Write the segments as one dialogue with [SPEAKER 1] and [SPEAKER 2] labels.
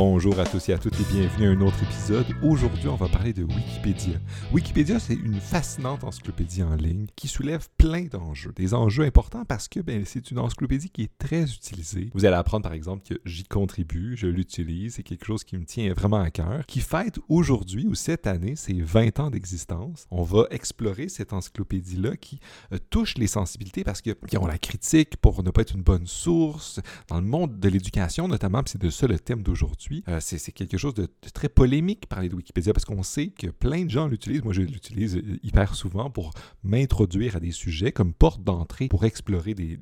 [SPEAKER 1] Bonjour à tous et à toutes et bienvenue à un autre épisode. Aujourd'hui, on va parler de Wikipédia. Wikipédia, c'est une fascinante encyclopédie en ligne qui soulève plein d'enjeux. Des enjeux importants parce que ben, c'est une encyclopédie qui est très utilisée. Vous allez apprendre par exemple que j'y contribue, je l'utilise, c'est quelque chose qui me tient vraiment à cœur, qui fête aujourd'hui ou cette année ses 20 ans d'existence. On va explorer cette encyclopédie-là qui euh, touche les sensibilités parce qu'ils ont la critique pour ne pas être une bonne source dans le monde de l'éducation notamment, c'est de ça le thème d'aujourd'hui. Euh, c'est quelque chose de, très polémique parler de Wikipédia parce qu'on sait que plein de gens l'utilisent. Moi, je l'utilise euh, hyper souvent pour m'introduire à des sujets comme porte d'entrée pour explorer des,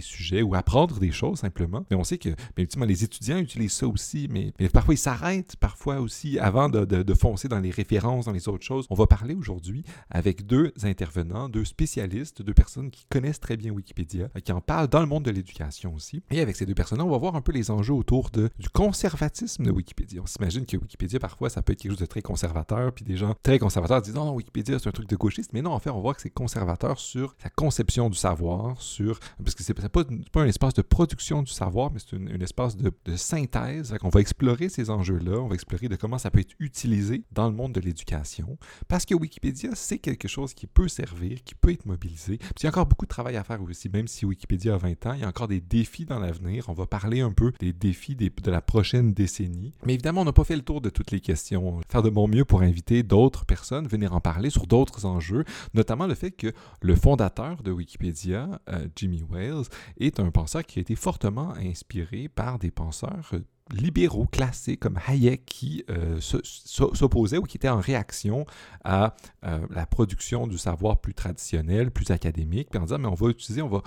[SPEAKER 1] sujets ou apprendre des choses simplement. Mais on sait que, bien les étudiants utilisent ça aussi, mais, parfois ils s'arrêtent, parfois aussi avant de, foncer dans les références, dans les autres choses. On va parler aujourd'hui avec deux intervenants, deux spécialistes, deux personnes qui connaissent très bien Wikipédia, euh, qui en parlent dans le monde de l'éducation aussi. Et avec ces deux personnes-là, on va voir un peu les enjeux autour du conservatisme de Wikipédia. On s'imagine que Wikipédia, parfois, ça peut être quelque chose de très conservateur, puis des gens très conservateurs disent non, non, Wikipédia, c'est un truc de gauchiste. Mais non, en fait, on voit que c'est conservateur sur sa conception du savoir, sur. Parce que c'est pas, pas un espace de production du savoir, mais c'est un espace de, de synthèse. On va explorer ces enjeux-là, on va explorer de comment ça peut être utilisé dans le monde de l'éducation. Parce que Wikipédia, c'est quelque chose qui peut servir, qui peut être mobilisé. Puis il y a encore beaucoup de travail à faire aussi, même si Wikipédia a 20 ans, il y a encore des défis dans l'avenir. On va parler un peu des défis de la prochaine décennie mais évidemment, on n'a pas fait le tour de toutes les questions. Faire de mon mieux pour inviter d'autres personnes, venir en parler sur d'autres enjeux, notamment le fait que le fondateur de Wikipédia, euh, Jimmy Wales, est un penseur qui a été fortement inspiré par des penseurs euh, libéraux classiques comme Hayek qui euh, s'opposaient ou qui étaient en réaction à la production du savoir plus traditionnel, plus académique, puis en disant mais on va utiliser, on va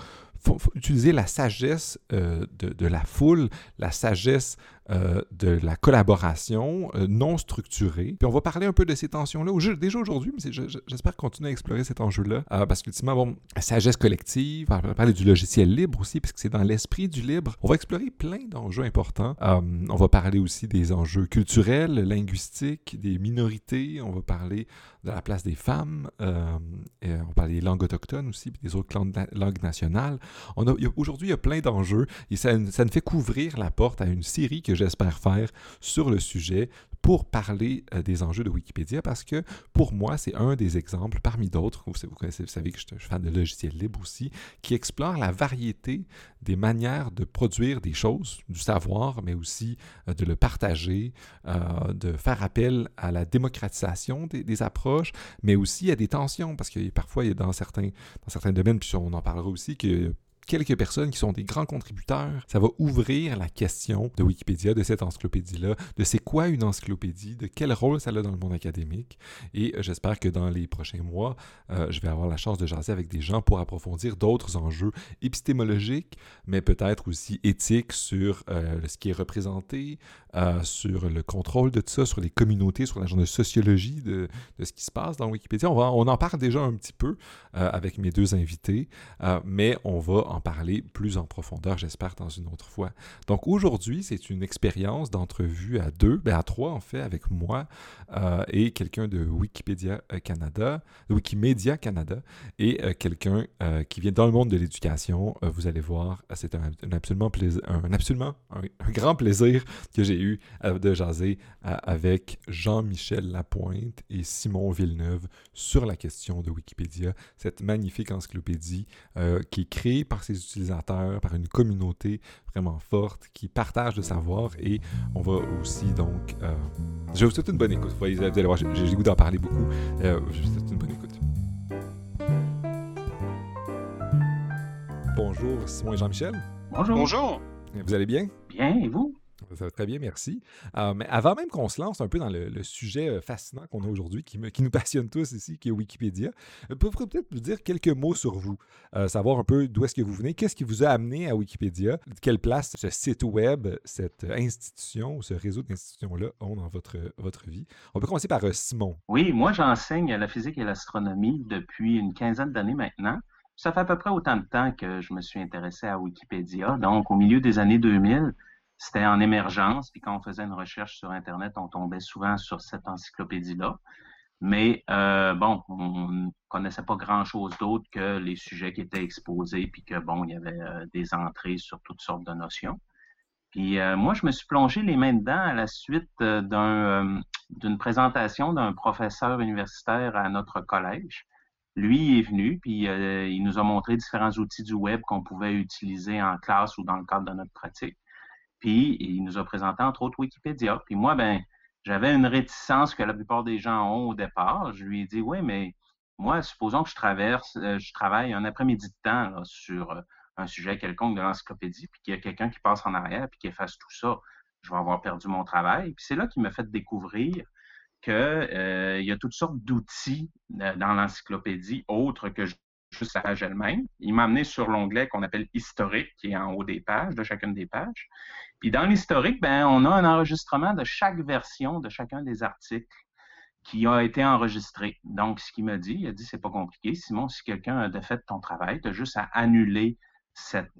[SPEAKER 1] utiliser la sagesse de, de, la foule, la sagesse euh, de la collaboration euh, non structurée. Puis on va parler un peu de ces tensions-là déjà aujourd'hui, mais j'espère continuer à explorer cet enjeu-là euh, parce qu'ultimement, bon, sagesse collective, on va parler du logiciel libre aussi, parce que c'est dans l'esprit du libre. On va explorer plein d'enjeux importants. on va parler aussi des enjeux culturels, linguistiques, des minorités. On va parler de la place des femmes. on va parler des langues autochtones aussi, puis des autres langues nationales. Aujourd'hui, il y a plein d'enjeux et ça, ça ne fait qu'ouvrir la porte à une série que j'espère faire sur le sujet pour parler euh, des enjeux de Wikipédia parce que pour moi, c'est un des exemples parmi d'autres. Vous, vous, savez que je suis fan de logiciels libres aussi, qui explore la variété des manières de produire des choses, du savoir, mais aussi euh, de le partager, euh, de faire appel à la démocratisation des, des, approches, mais aussi à des tensions parce que parfois, il y a dans certains, dans certains domaines, puis on en parlera aussi, que quelques personnes qui sont des grands contributeurs. Ça va ouvrir la question de Wikipédia, de cette encyclopédie-là, de c'est quoi une encyclopédie, de quel rôle ça a dans le monde académique. Et euh, j'espère que dans les prochains mois, euh, je vais avoir la chance de jaser avec des gens pour approfondir d'autres enjeux épistémologiques, mais peut-être aussi éthiques sur euh, ce qui est représenté, sur le contrôle de tout ça, sur les communautés, sur la genre de sociologie de, ce qui se passe dans Wikipédia. On, on en parle déjà un petit peu avec mes deux invités, mais on va en parler plus en profondeur, j'espère, dans une autre fois. Donc aujourd'hui, c'est une expérience d'entrevue à deux, ben à trois en fait, avec moi euh, et quelqu'un de Wikipédia euh, Canada, Wikimedia Canada, et euh, quelqu'un qui vient dans le monde de l'éducation. vous allez voir, c'est un, absolument plaisir, un, absolument un, grand plaisir que j'ai eu de jaser avec Jean-Michel Lapointe et Simon Villeneuve sur la question de Wikipédia, cette magnifique encyclopédie qui est créée par ses utilisateurs, par une communauté vraiment forte qui partage le savoir et on va aussi donc... Euh, je vous souhaite une bonne écoute. Vous, voyez, vous allez voir, j'ai le goût d'en parler beaucoup. Euh, je vous souhaite une bonne écoute. Bonjour Simon et Jean-Michel.
[SPEAKER 2] Bonjour. Bonjour.
[SPEAKER 1] Vous allez bien?
[SPEAKER 2] Bien, et vous?
[SPEAKER 1] Ça va très bien, merci. Euh, mais avant même qu'on se lance un peu dans le, sujet euh, fascinant qu'on a aujourd'hui, qui, nous passionne tous ici, qui est Wikipédia, vous euh, pouvez peut-être nous dire quelques mots sur vous, savoir un peu d'où est-ce que vous venez, qu'est-ce qui vous a amené à Wikipédia, quelle place ce site web, cette institution ou ce réseau d'institutions-là ont dans votre, votre vie? On peut commencer par Simon.
[SPEAKER 2] Oui, moi j'enseigne la physique et l'astronomie depuis une quinzaine d'années maintenant. Ça fait à peu près autant de temps que je me suis intéressé à Wikipédia. Donc, au milieu des années 2000, c'était en émergence, puis quand on faisait une recherche sur Internet, on tombait souvent sur cette encyclopédie-là. Mais euh, bon, on ne connaissait pas grand-chose d'autre que les sujets qui étaient exposés, puis que bon, il y avait euh, des entrées sur toutes sortes de notions. Puis moi, je me suis plongé les mains dedans à la suite d'un, d'une présentation d'un professeur universitaire à notre collège. Lui est venu, puis il nous a montré différents outils du web qu'on pouvait utiliser en classe ou dans le cadre de notre pratique. Puis il nous a présenté entre autres Wikipédia. Puis moi, ben, j'avais une réticence que la plupart des gens ont au départ. Je lui ai dit, oui, mais moi, supposons que je traverse, euh, je travaille un après-midi de temps sur euh, un sujet quelconque de l'encyclopédie, puis qu'il y a quelqu'un qui passe en arrière, puis qui efface tout ça, je vais avoir perdu mon travail. Puis c'est là qu'il m'a fait découvrir qu'il euh, y a toutes sortes d'outils dans l'encyclopédie autres que juste page elle-même. Il m'a amené sur l'onglet qu'on appelle historique, qui est en haut des pages, de chacune des pages. Puis dans l'historique, ben, on a un enregistrement de chaque version de chacun des articles qui a été enregistré. Donc, ce qu'il m'a dit, il a dit, c'est pas compliqué. Simon, si quelqu'un a défait ton travail, tu as juste à annuler cette,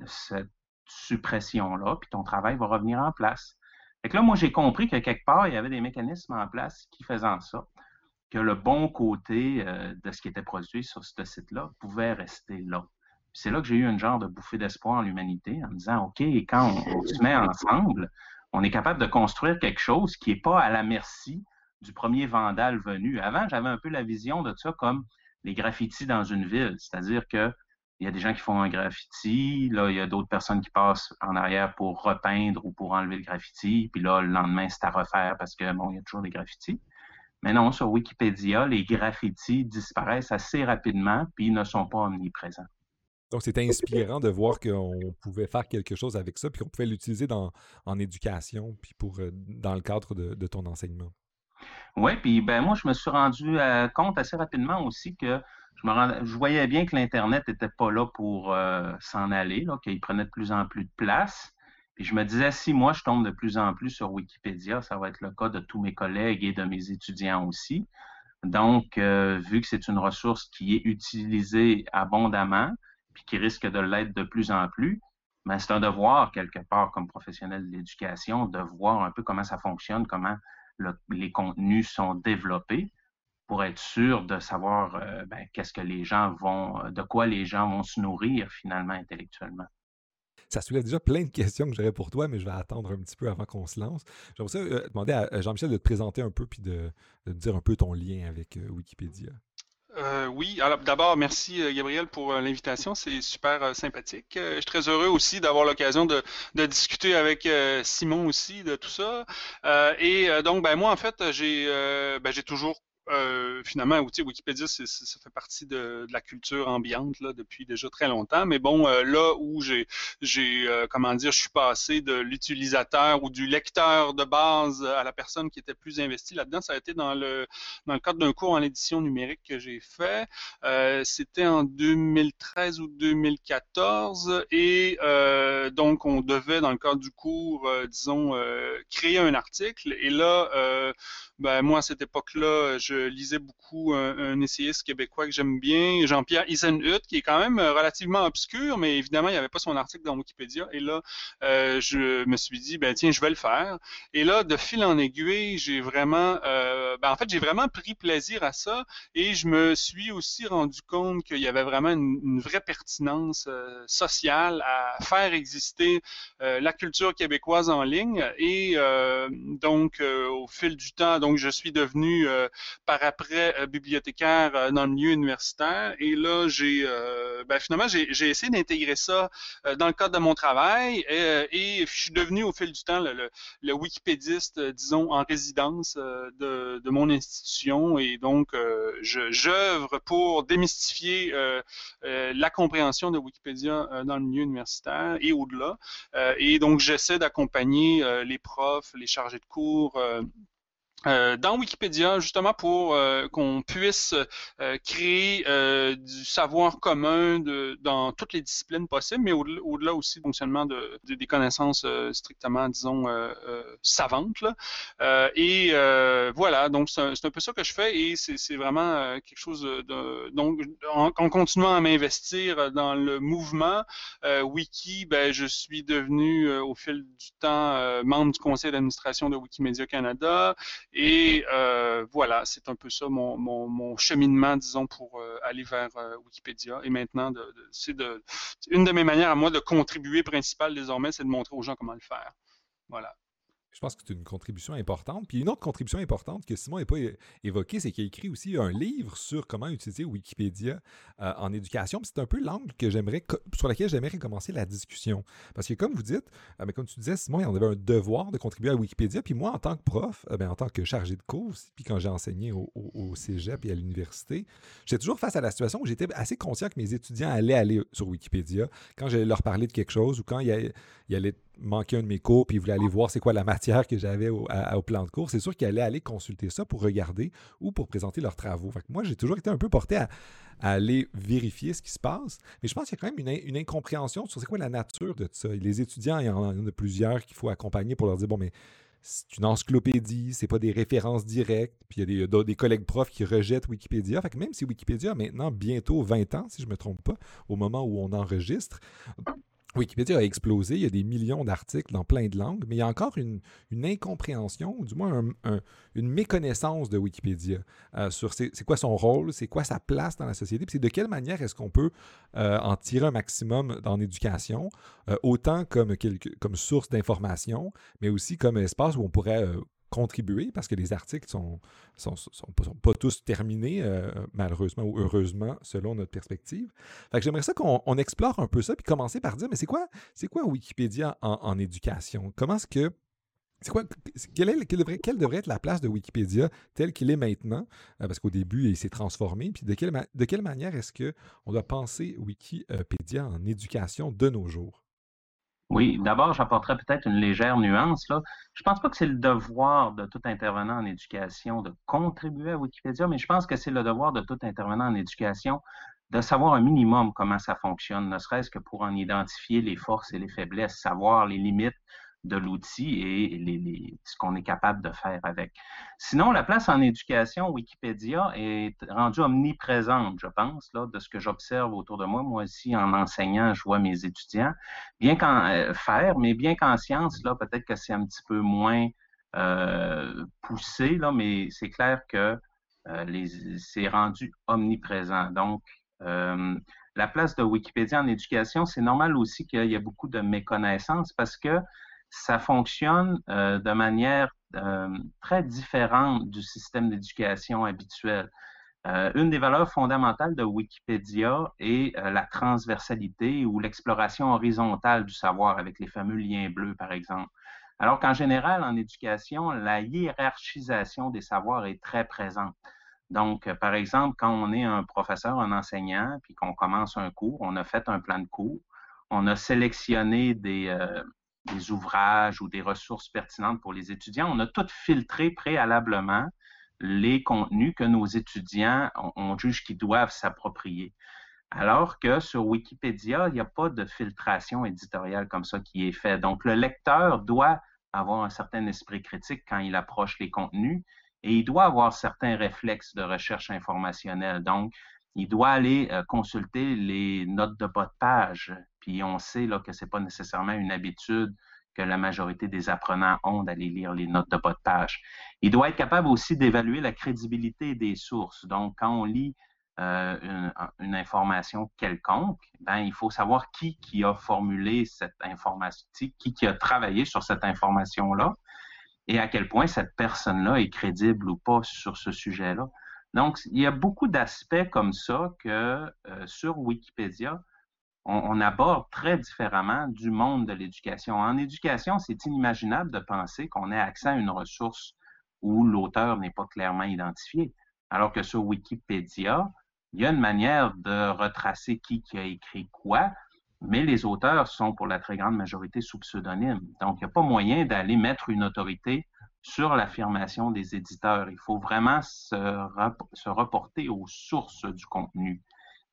[SPEAKER 2] suppression-là, puis ton travail va revenir en place. Fait que là, moi, j'ai compris que quelque part, il y avait des mécanismes en place qui faisaient ça, que le bon côté euh, de ce qui était produit sur ce site-là pouvait rester là c'est là que j'ai eu un genre de bouffée d'espoir en l'humanité en me disant, OK, quand on, se met ensemble, on est capable de construire quelque chose qui n'est pas à la merci du premier vandale venu. Avant, j'avais un peu la vision de ça comme les graffitis dans une ville, c'est-à-dire que il y a des gens qui font un graffiti, là, il y a d'autres personnes qui passent en arrière pour repeindre ou pour enlever le graffiti, puis là, le lendemain, c'est à refaire parce que, bon, il y a toujours des graffitis. Mais non, sur Wikipédia, les graffitis disparaissent assez rapidement, puis ne sont pas omniprésents.
[SPEAKER 1] Donc, c'était inspirant de voir qu'on pouvait faire quelque chose avec ça, puis qu'on pouvait l'utiliser en éducation, puis pour, euh, dans le cadre de, ton enseignement.
[SPEAKER 2] Oui, puis ben moi, je me suis rendu euh, compte assez rapidement aussi que je, me je voyais bien que l'Internet n'était pas là pour euh, s'en aller, qu'il prenait de plus en plus de place. Puis je me disais, si moi, je tombe de plus en plus sur Wikipédia, ça va être le cas de tous mes collègues et de mes étudiants aussi. Donc, vu que c'est une ressource qui est utilisée abondamment, puis qui risque de l'être de plus en plus, mais c'est un devoir, quelque part, comme professionnel de l'éducation, de voir un peu comment ça fonctionne, comment les contenus sont développés pour être sûr de savoir euh, ben, qu'est-ce que les gens vont, de quoi les gens vont se nourrir finalement intellectuellement.
[SPEAKER 1] Ça soulève déjà plein de questions que j'aurais pour toi, mais je vais attendre un petit peu avant qu'on se lance. J'aimerais ça euh, demander à Jean-Michel de te présenter un peu puis de, de dire un peu ton lien avec euh, Wikipédia.
[SPEAKER 3] Euh, oui, alors d'abord, merci euh, Gabriel pour euh, l'invitation, c'est super sympathique. je suis très heureux aussi d'avoir l'occasion de, discuter avec Simon aussi de tout ça. et donc, ben moi, en fait, j'ai ben, j'ai toujours euh, finalement, Wikipédia, ça fait partie de, la culture ambiante là, depuis déjà très longtemps. Mais bon, euh, là où j'ai, j'ai euh, comment dire, je suis passé de l'utilisateur ou du lecteur de base à la personne qui était plus investie là-dedans, ça a été dans le dans le cadre d'un cours en édition numérique que j'ai fait. C'était en 2013 ou 2014 et donc on devait dans le cadre du cours, disons, créer un article. Et là, ben, moi à cette époque-là, je je lisais beaucoup un, essayiste québécois que j'aime bien, Jean-Pierre Isenhut, qui est quand même euh, relativement obscur, mais évidemment, il n'y avait pas son article dans Wikipédia. Et là, euh, je me suis dit, ben tiens, je vais le faire. Et là, de fil en aiguille, j'ai vraiment, euh, ben, en fait, j'ai vraiment pris plaisir à ça. Et je me suis aussi rendu compte qu'il y avait vraiment une, vraie pertinence sociale à faire exister la culture québécoise en ligne. Et donc, au fil du temps, donc je suis devenu par après euh, bibliothécaire euh, dans le milieu universitaire. Et là, j'ai euh, ben, finalement j'ai essayé d'intégrer ça dans le cadre de mon travail et, je suis devenu au fil du temps le, le, wikipédiste, disons, en résidence de, de, mon institution. Et donc, j'œuvre pour démystifier la compréhension de Wikipédia dans le milieu universitaire et au-delà. et donc, j'essaie d'accompagner les profs, les chargés de cours, euh, dans Wikipédia, justement pour euh, qu'on puisse euh, créer du savoir commun de, dans toutes les disciplines possibles, mais au-delà aussi du fonctionnement de, des connaissances strictement, disons, savantes. Là. et voilà, donc c'est un, peu ça que je fais et c'est vraiment quelque chose de... Donc, en, en continuant à m'investir dans le mouvement Wiki, ben, je suis devenu au fil du temps membre du conseil d'administration de Wikimedia Canada et euh, voilà, c'est un peu ça mon, cheminement, disons, pour euh, aller vers euh, Wikipédia. Et maintenant, c'est une de mes manières à moi de contribuer principale désormais, c'est de montrer aux gens comment le faire. Voilà.
[SPEAKER 1] Je pense que c'est une contribution importante. Puis une autre contribution importante que Simon n'a pas évoquée, c'est qu'il a écrit aussi un livre sur comment utiliser Wikipédia euh, en éducation. c'est un peu l'angle que j'aimerais, sur lequel j'aimerais commencer la discussion. Parce que comme vous dites, euh, comme tu disais, Simon, on avait un devoir de contribuer à Wikipédia. Puis moi, en tant que prof, euh, ben, en tant que chargé de cours, puis quand j'ai enseigné au, cégep et à l'université, j'étais toujours face à la situation où j'étais assez conscient que mes étudiants allaient aller sur Wikipédia quand j'allais leur parler de quelque chose ou quand il y, manquer un de mes cours puis il voulait aller voir c'est quoi la matière que j'avais au, plan de cours, c'est sûr qu'il allait aller consulter ça pour regarder ou pour présenter leurs travaux. moi, j'ai toujours été un peu porté à, aller vérifier ce qui se passe. Mais je pense qu'il y a quand même une, incompréhension sur c'est quoi la nature de ça. Les étudiants, il y en a plusieurs qu'il faut accompagner pour leur dire bon, mais c'est une encyclopédie, c'est pas des références directes. Puis il y a des, des, collègues profs qui rejettent Wikipédia. Fait que même si Wikipédia a maintenant bientôt 20 ans, si je ne me trompe pas, au moment où on enregistre, Wikipédia a explosé, il y a des millions d'articles dans plein de langues, mais il y a encore une, incompréhension, ou du moins une méconnaissance de Wikipédia euh, sur c'est quoi son rôle, c'est quoi sa place dans la société, puis c'est de quelle manière est-ce qu'on peut euh, en tirer un maximum dans l'éducation, euh, autant comme source d'information, mais aussi comme espace où on pourrait contribuer parce que les articles sont, sont, pas, tous terminés, euh, malheureusement ou heureusement, selon notre perspective. J'aimerais ça qu'on explore un peu ça, puis commencer par dire, mais c'est quoi, c'est quoi Wikipédia en, éducation? Comment est-ce que c'est quoi, quelle, quelle, devrait, être la place de Wikipédia tel qu'il est maintenant? Euh, parce qu'au début, il s'est transformé. Puis de quelle, de quelle manière est-ce qu'on doit penser Wikipédia en éducation de nos jours?
[SPEAKER 2] Oui, d'abord, j'apporterai peut-être une légère nuance. Je ne pense pas que c'est le devoir de tout intervenant en éducation de contribuer à Wikipédia, mais je pense que c'est le devoir de tout intervenant en éducation de savoir un minimum comment ça fonctionne, ne serait-ce que pour en identifier les forces et les faiblesses, savoir les limites de l'outil et ce qu'on est capable de faire avec. Sinon, la place en éducation, Wikipédia est rendue omniprésente, je pense, là, de ce que j'observe autour de moi. Moi aussi, en enseignant, je vois mes étudiants bien qu'en euh, faire, mais bien qu'en sciences, là, peut-être que c'est un petit peu moins euh, poussé, là, mais c'est clair que euh, c'est rendu omniprésent. Donc, la place de Wikipédia en éducation, c'est normal aussi qu'il y ait beaucoup de méconnaissances parce que ça fonctionne euh, de manière euh, très différente du système d'éducation habituel. Euh, une des valeurs fondamentales de Wikipédia est la transversalité ou l'exploration horizontale du savoir avec les fameux liens bleus, par exemple. Alors qu'en général, en éducation, la hiérarchisation des savoirs est très présente. Donc, par exemple, quand on est un professeur, un enseignant, puis qu'on commence un cours, on a fait un plan de cours, on a sélectionné des, des ouvrages ou des ressources pertinentes pour les étudiants. On a tout filtré préalablement les contenus que nos étudiants, on, juge qu'ils doivent s'approprier. Alors que sur Wikipédia, il n'y a pas de filtration éditoriale comme ça qui est fait. Donc, le lecteur doit avoir un certain esprit critique quand il approche les contenus et il doit avoir certains réflexes de recherche informationnelle. Donc, il doit aller euh, consulter les notes de bas de page, puis on sait que ce n'est pas nécessairement une habitude que la majorité des apprenants ont d'aller lire les notes de bas de page. Il doit être capable aussi d'évaluer la crédibilité des sources. Donc, quand on lit euh, une, information quelconque, ben, il faut savoir qui, a formulé cette information, qui, qui a travaillé sur cette information-là et à quel point cette personne-là est crédible ou pas sur ce sujet-là. Donc, il y a beaucoup d'aspects comme ça que euh, sur Wikipédia, on, aborde très différemment du monde de l'éducation. En éducation, c'est inimaginable de penser qu'on ait accès à une ressource où l'auteur n'est pas clairement identifié. Alors que sur Wikipédia, il y a une manière de retracer qui, a écrit quoi, mais les auteurs sont pour la très grande majorité sous pseudonyme. Donc, il n'y a pas moyen d'aller mettre une autorité sur l'affirmation des éditeurs. Il faut vraiment se reporter aux sources du contenu.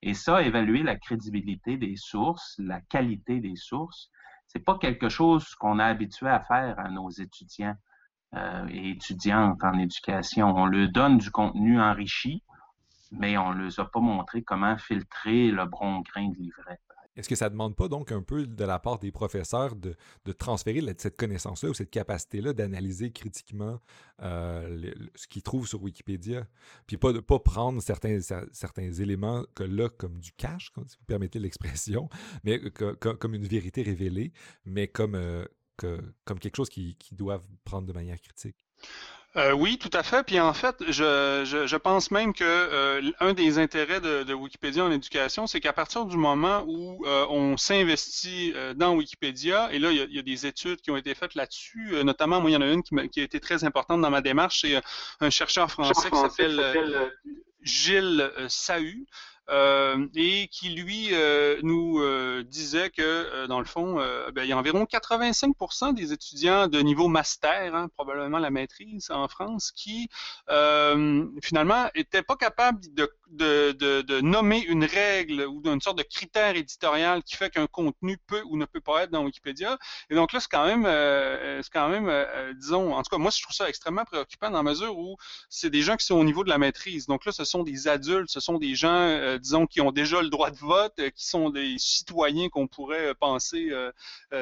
[SPEAKER 2] Et ça, évaluer la crédibilité des sources, la qualité des sources, c'est pas quelque chose qu'on a habitué à faire à nos étudiants euh, et étudiantes en éducation. On leur donne du contenu enrichi, mais on ne leur a pas montré comment filtrer le bon grain de livret.
[SPEAKER 1] Est-ce que ça ne demande pas donc un peu de la part des professeurs de, transférer cette connaissance-là ou cette capacité-là d'analyser critiquement euh, ce qu'ils trouvent sur Wikipédia, puis pas de pas prendre certains, certains éléments que là comme du cash, si vous permettez l'expression, mais comme une vérité révélée, mais comme, euh, comme quelque chose qu'ils doivent prendre de manière critique?
[SPEAKER 3] Euh, oui, tout à fait. Puis en fait, je, je, pense même que euh, un des intérêts de, Wikipédia en éducation, c'est qu'à partir du moment où euh, on s'investit dans Wikipédia, et là, il y, a, des études qui ont été faites là-dessus, notamment, moi, il y en a une qui, qui, a été très importante dans ma démarche, c'est un chercheur français qui s'appelle Gilles Sahu, euh, et qui lui euh, nous euh, disait que dans le fond, ben, il y a environ 85% des étudiants de niveau master, hein, probablement la maîtrise en France, qui finalement n'étaient pas capables de de, nommer une règle ou une sorte de critère éditorial qui fait qu'un contenu peut ou ne peut pas être dans Wikipédia. Et donc là, c'est quand même, c'est quand même, disons, en tout cas, moi, je trouve ça extrêmement préoccupant dans la mesure où c'est des gens qui sont au niveau de la maîtrise. Donc là, ce sont des adultes, ce sont des gens, disons, qui ont déjà le droit de vote, qui sont des citoyens qu'on pourrait penser,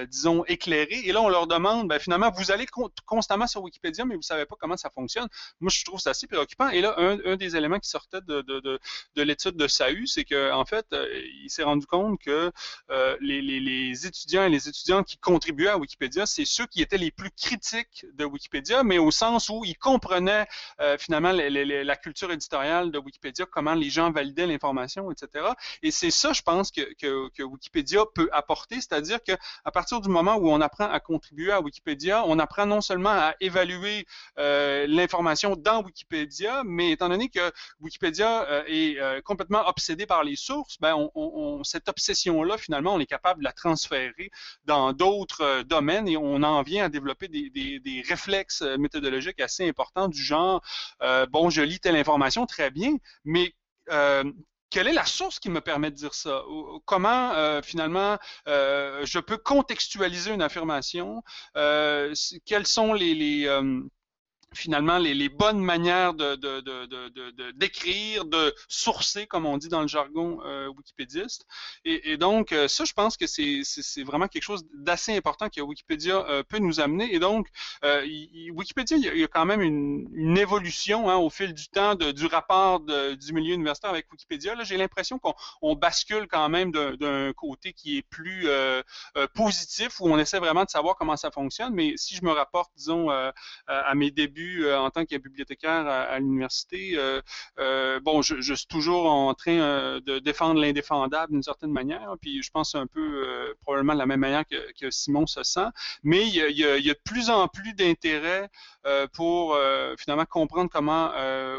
[SPEAKER 3] disons, éclairés. Et là, on leur demande, ben, finalement, vous allez constamment sur Wikipédia, mais vous savez pas comment ça fonctionne. Moi, je trouve ça assez préoccupant. Et là, un, des éléments qui sortait de, de de l'étude de SAU, c'est qu'en en fait, euh, il s'est rendu compte que euh, les, étudiants et les étudiantes qui contribuaient à Wikipédia, c'est ceux qui étaient les plus critiques de Wikipédia, mais au sens où ils comprenaient euh, finalement la culture éditoriale de Wikipédia, comment les gens validaient l'information, etc. Et c'est ça, je pense, que, Wikipédia peut apporter, c'est-à-dire qu'à partir du moment où on apprend à contribuer à Wikipédia, on apprend non seulement à évaluer l'information dans Wikipédia, mais étant donné que Wikipédia est euh, complètement obsédé par les sources, ben cette obsession-là, finalement, on est capable de la transférer dans d'autres euh, domaines et on en vient à développer des, réflexes euh, méthodologiques assez importants du genre, bon, je lis telle information, très bien, mais quelle est la source qui me permet de dire ça? Comment, finalement, je peux contextualiser une affirmation? quels sont les, finalement les, bonnes manières de, d'écrire, de, sourcer, comme on dit dans le jargon euh, wikipédiste. Et, donc, euh, ça, je pense que c'est, vraiment quelque chose d'assez important que Wikipédia euh, peut nous amener. Et donc, Wikipédia, il y, a, quand même une, évolution hein, au fil du temps du rapport du milieu universitaire avec Wikipédia. Là, j'ai l'impression qu'on bascule quand même d'un, côté qui est plus positif, où on essaie vraiment de savoir comment ça fonctionne. Mais si je me rapporte, disons, à mes débuts, euh, en tant que bibliothécaire à, l'université, euh, euh, bon, je, suis toujours en train de défendre l'indéfendable d'une certaine manière, puis je pense un peu probablement de la même manière que, Simon se sent, mais il y a, de plus en plus d'intérêt pour finalement comprendre comment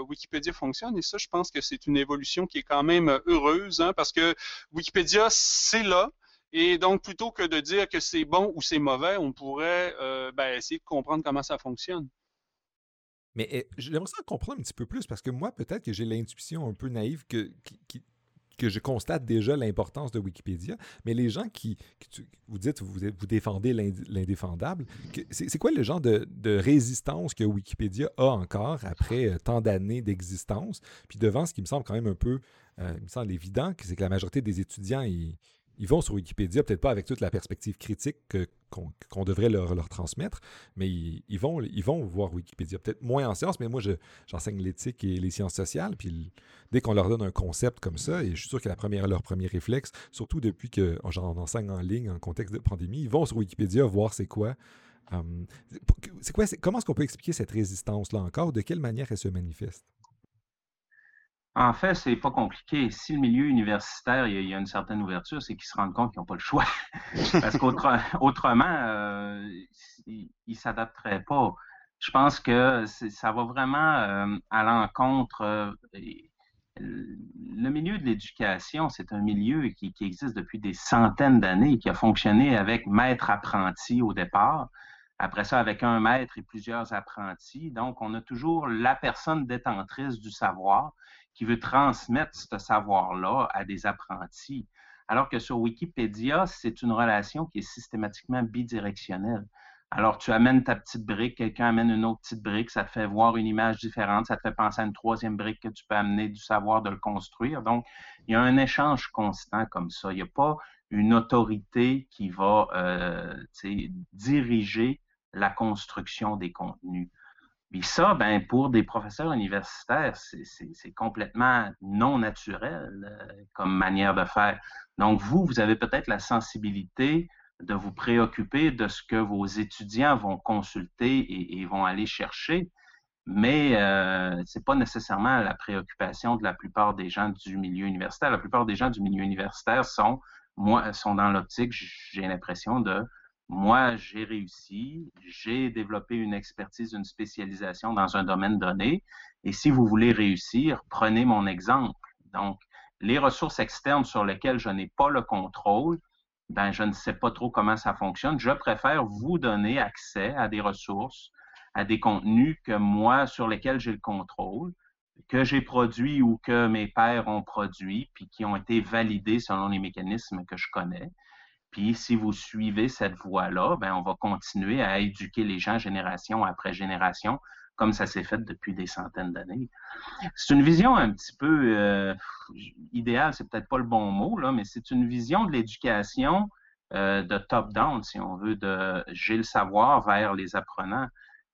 [SPEAKER 3] Wikipédia fonctionne, et ça, je pense que c'est une évolution qui est quand même heureuse, hein, parce que Wikipédia, c'est là, et donc, plutôt que de dire que c'est bon ou c'est mauvais, on pourrait ben, essayer de comprendre comment ça fonctionne.
[SPEAKER 1] Mais eh, j'aimerais ça comprendre un petit peu plus parce que moi, peut-être que j'ai l'intuition un peu naïve que, que je constate déjà l'importance de Wikipédia, mais les gens qui, vous dites, vous, vous défendez l'indéfendable, c'est quoi le genre de, résistance que Wikipédia a encore après euh, tant d'années d'existence? Puis devant ce qui me semble quand même un peu, euh, il me semble évident, c'est que la majorité des étudiants, ils, ils vont sur Wikipédia, peut-être pas avec toute la perspective critique qu'on devrait leur, transmettre, mais ils, vont, ils vont voir Wikipédia. Peut-être moins en sciences, mais moi, j'enseigne l'éthique et les sciences sociales. Puis dès qu'on leur donne un concept comme ça, et je suis sûr que leur premier réflexe, surtout depuis que j'en enseigne en ligne en contexte de pandémie, ils vont sur Wikipédia voir c'est quoi. Hum, c'est quoi comment est-ce qu'on peut expliquer cette résistance-là encore? De quelle manière elle se manifeste?
[SPEAKER 2] En fait, c'est pas compliqué. Si le milieu universitaire, il y a, une certaine ouverture, c'est qu'ils se rendent compte qu'ils n'ont pas le choix. Parce qu'autrement, euh, ils ne s'adapteraient pas. Je pense que ça va vraiment euh, à l'encontre. Euh, le milieu de l'éducation, c'est un milieu qui, qui, existe depuis des centaines d'années, qui a fonctionné avec maître-apprenti au départ. Après ça, avec un maître et plusieurs apprentis. Donc, on a toujours la personne détentrice du savoir qui veut transmettre ce savoir-là à des apprentis. Alors que sur Wikipédia, c'est une relation qui est systématiquement bidirectionnelle. Alors, tu amènes ta petite brique, quelqu'un amène une autre petite brique, ça te fait voir une image différente, ça te fait penser à une troisième brique que tu peux amener du savoir de le construire. Donc, il y a un échange constant comme ça. Il n'y a pas une autorité qui va euh, diriger la construction des contenus. Puis ça, ben, pour des professeurs universitaires, c'est complètement non naturel euh, comme manière de faire. Donc, vous, vous avez peut-être la sensibilité de vous préoccuper de ce que vos étudiants vont consulter et, vont aller chercher, mais euh, ce n'est pas nécessairement la préoccupation de la plupart des gens du milieu universitaire. La plupart des gens du milieu universitaire sont, moi, sont dans l'optique, j'ai l'impression, de moi, j'ai réussi, j'ai développé une expertise, une spécialisation dans un domaine donné, et si vous voulez réussir, prenez mon exemple. Donc, les ressources externes sur lesquelles je n'ai pas le contrôle, ben, je ne sais pas trop comment ça fonctionne. Je préfère vous donner accès à des ressources, à des contenus que moi, sur lesquels j'ai le contrôle, que j'ai produits ou que mes pairs ont produits, puis qui ont été validés selon les mécanismes que je connais. Puis si vous suivez cette voie-là, ben, on va continuer à éduquer les gens génération après génération comme ça s'est fait depuis des centaines d'années. C'est une vision un petit peu euh, idéale, c'est peut-être pas le bon mot, là, mais c'est une vision de l'éducation euh, de top-down, si on veut, de j'ai le savoir vers les apprenants.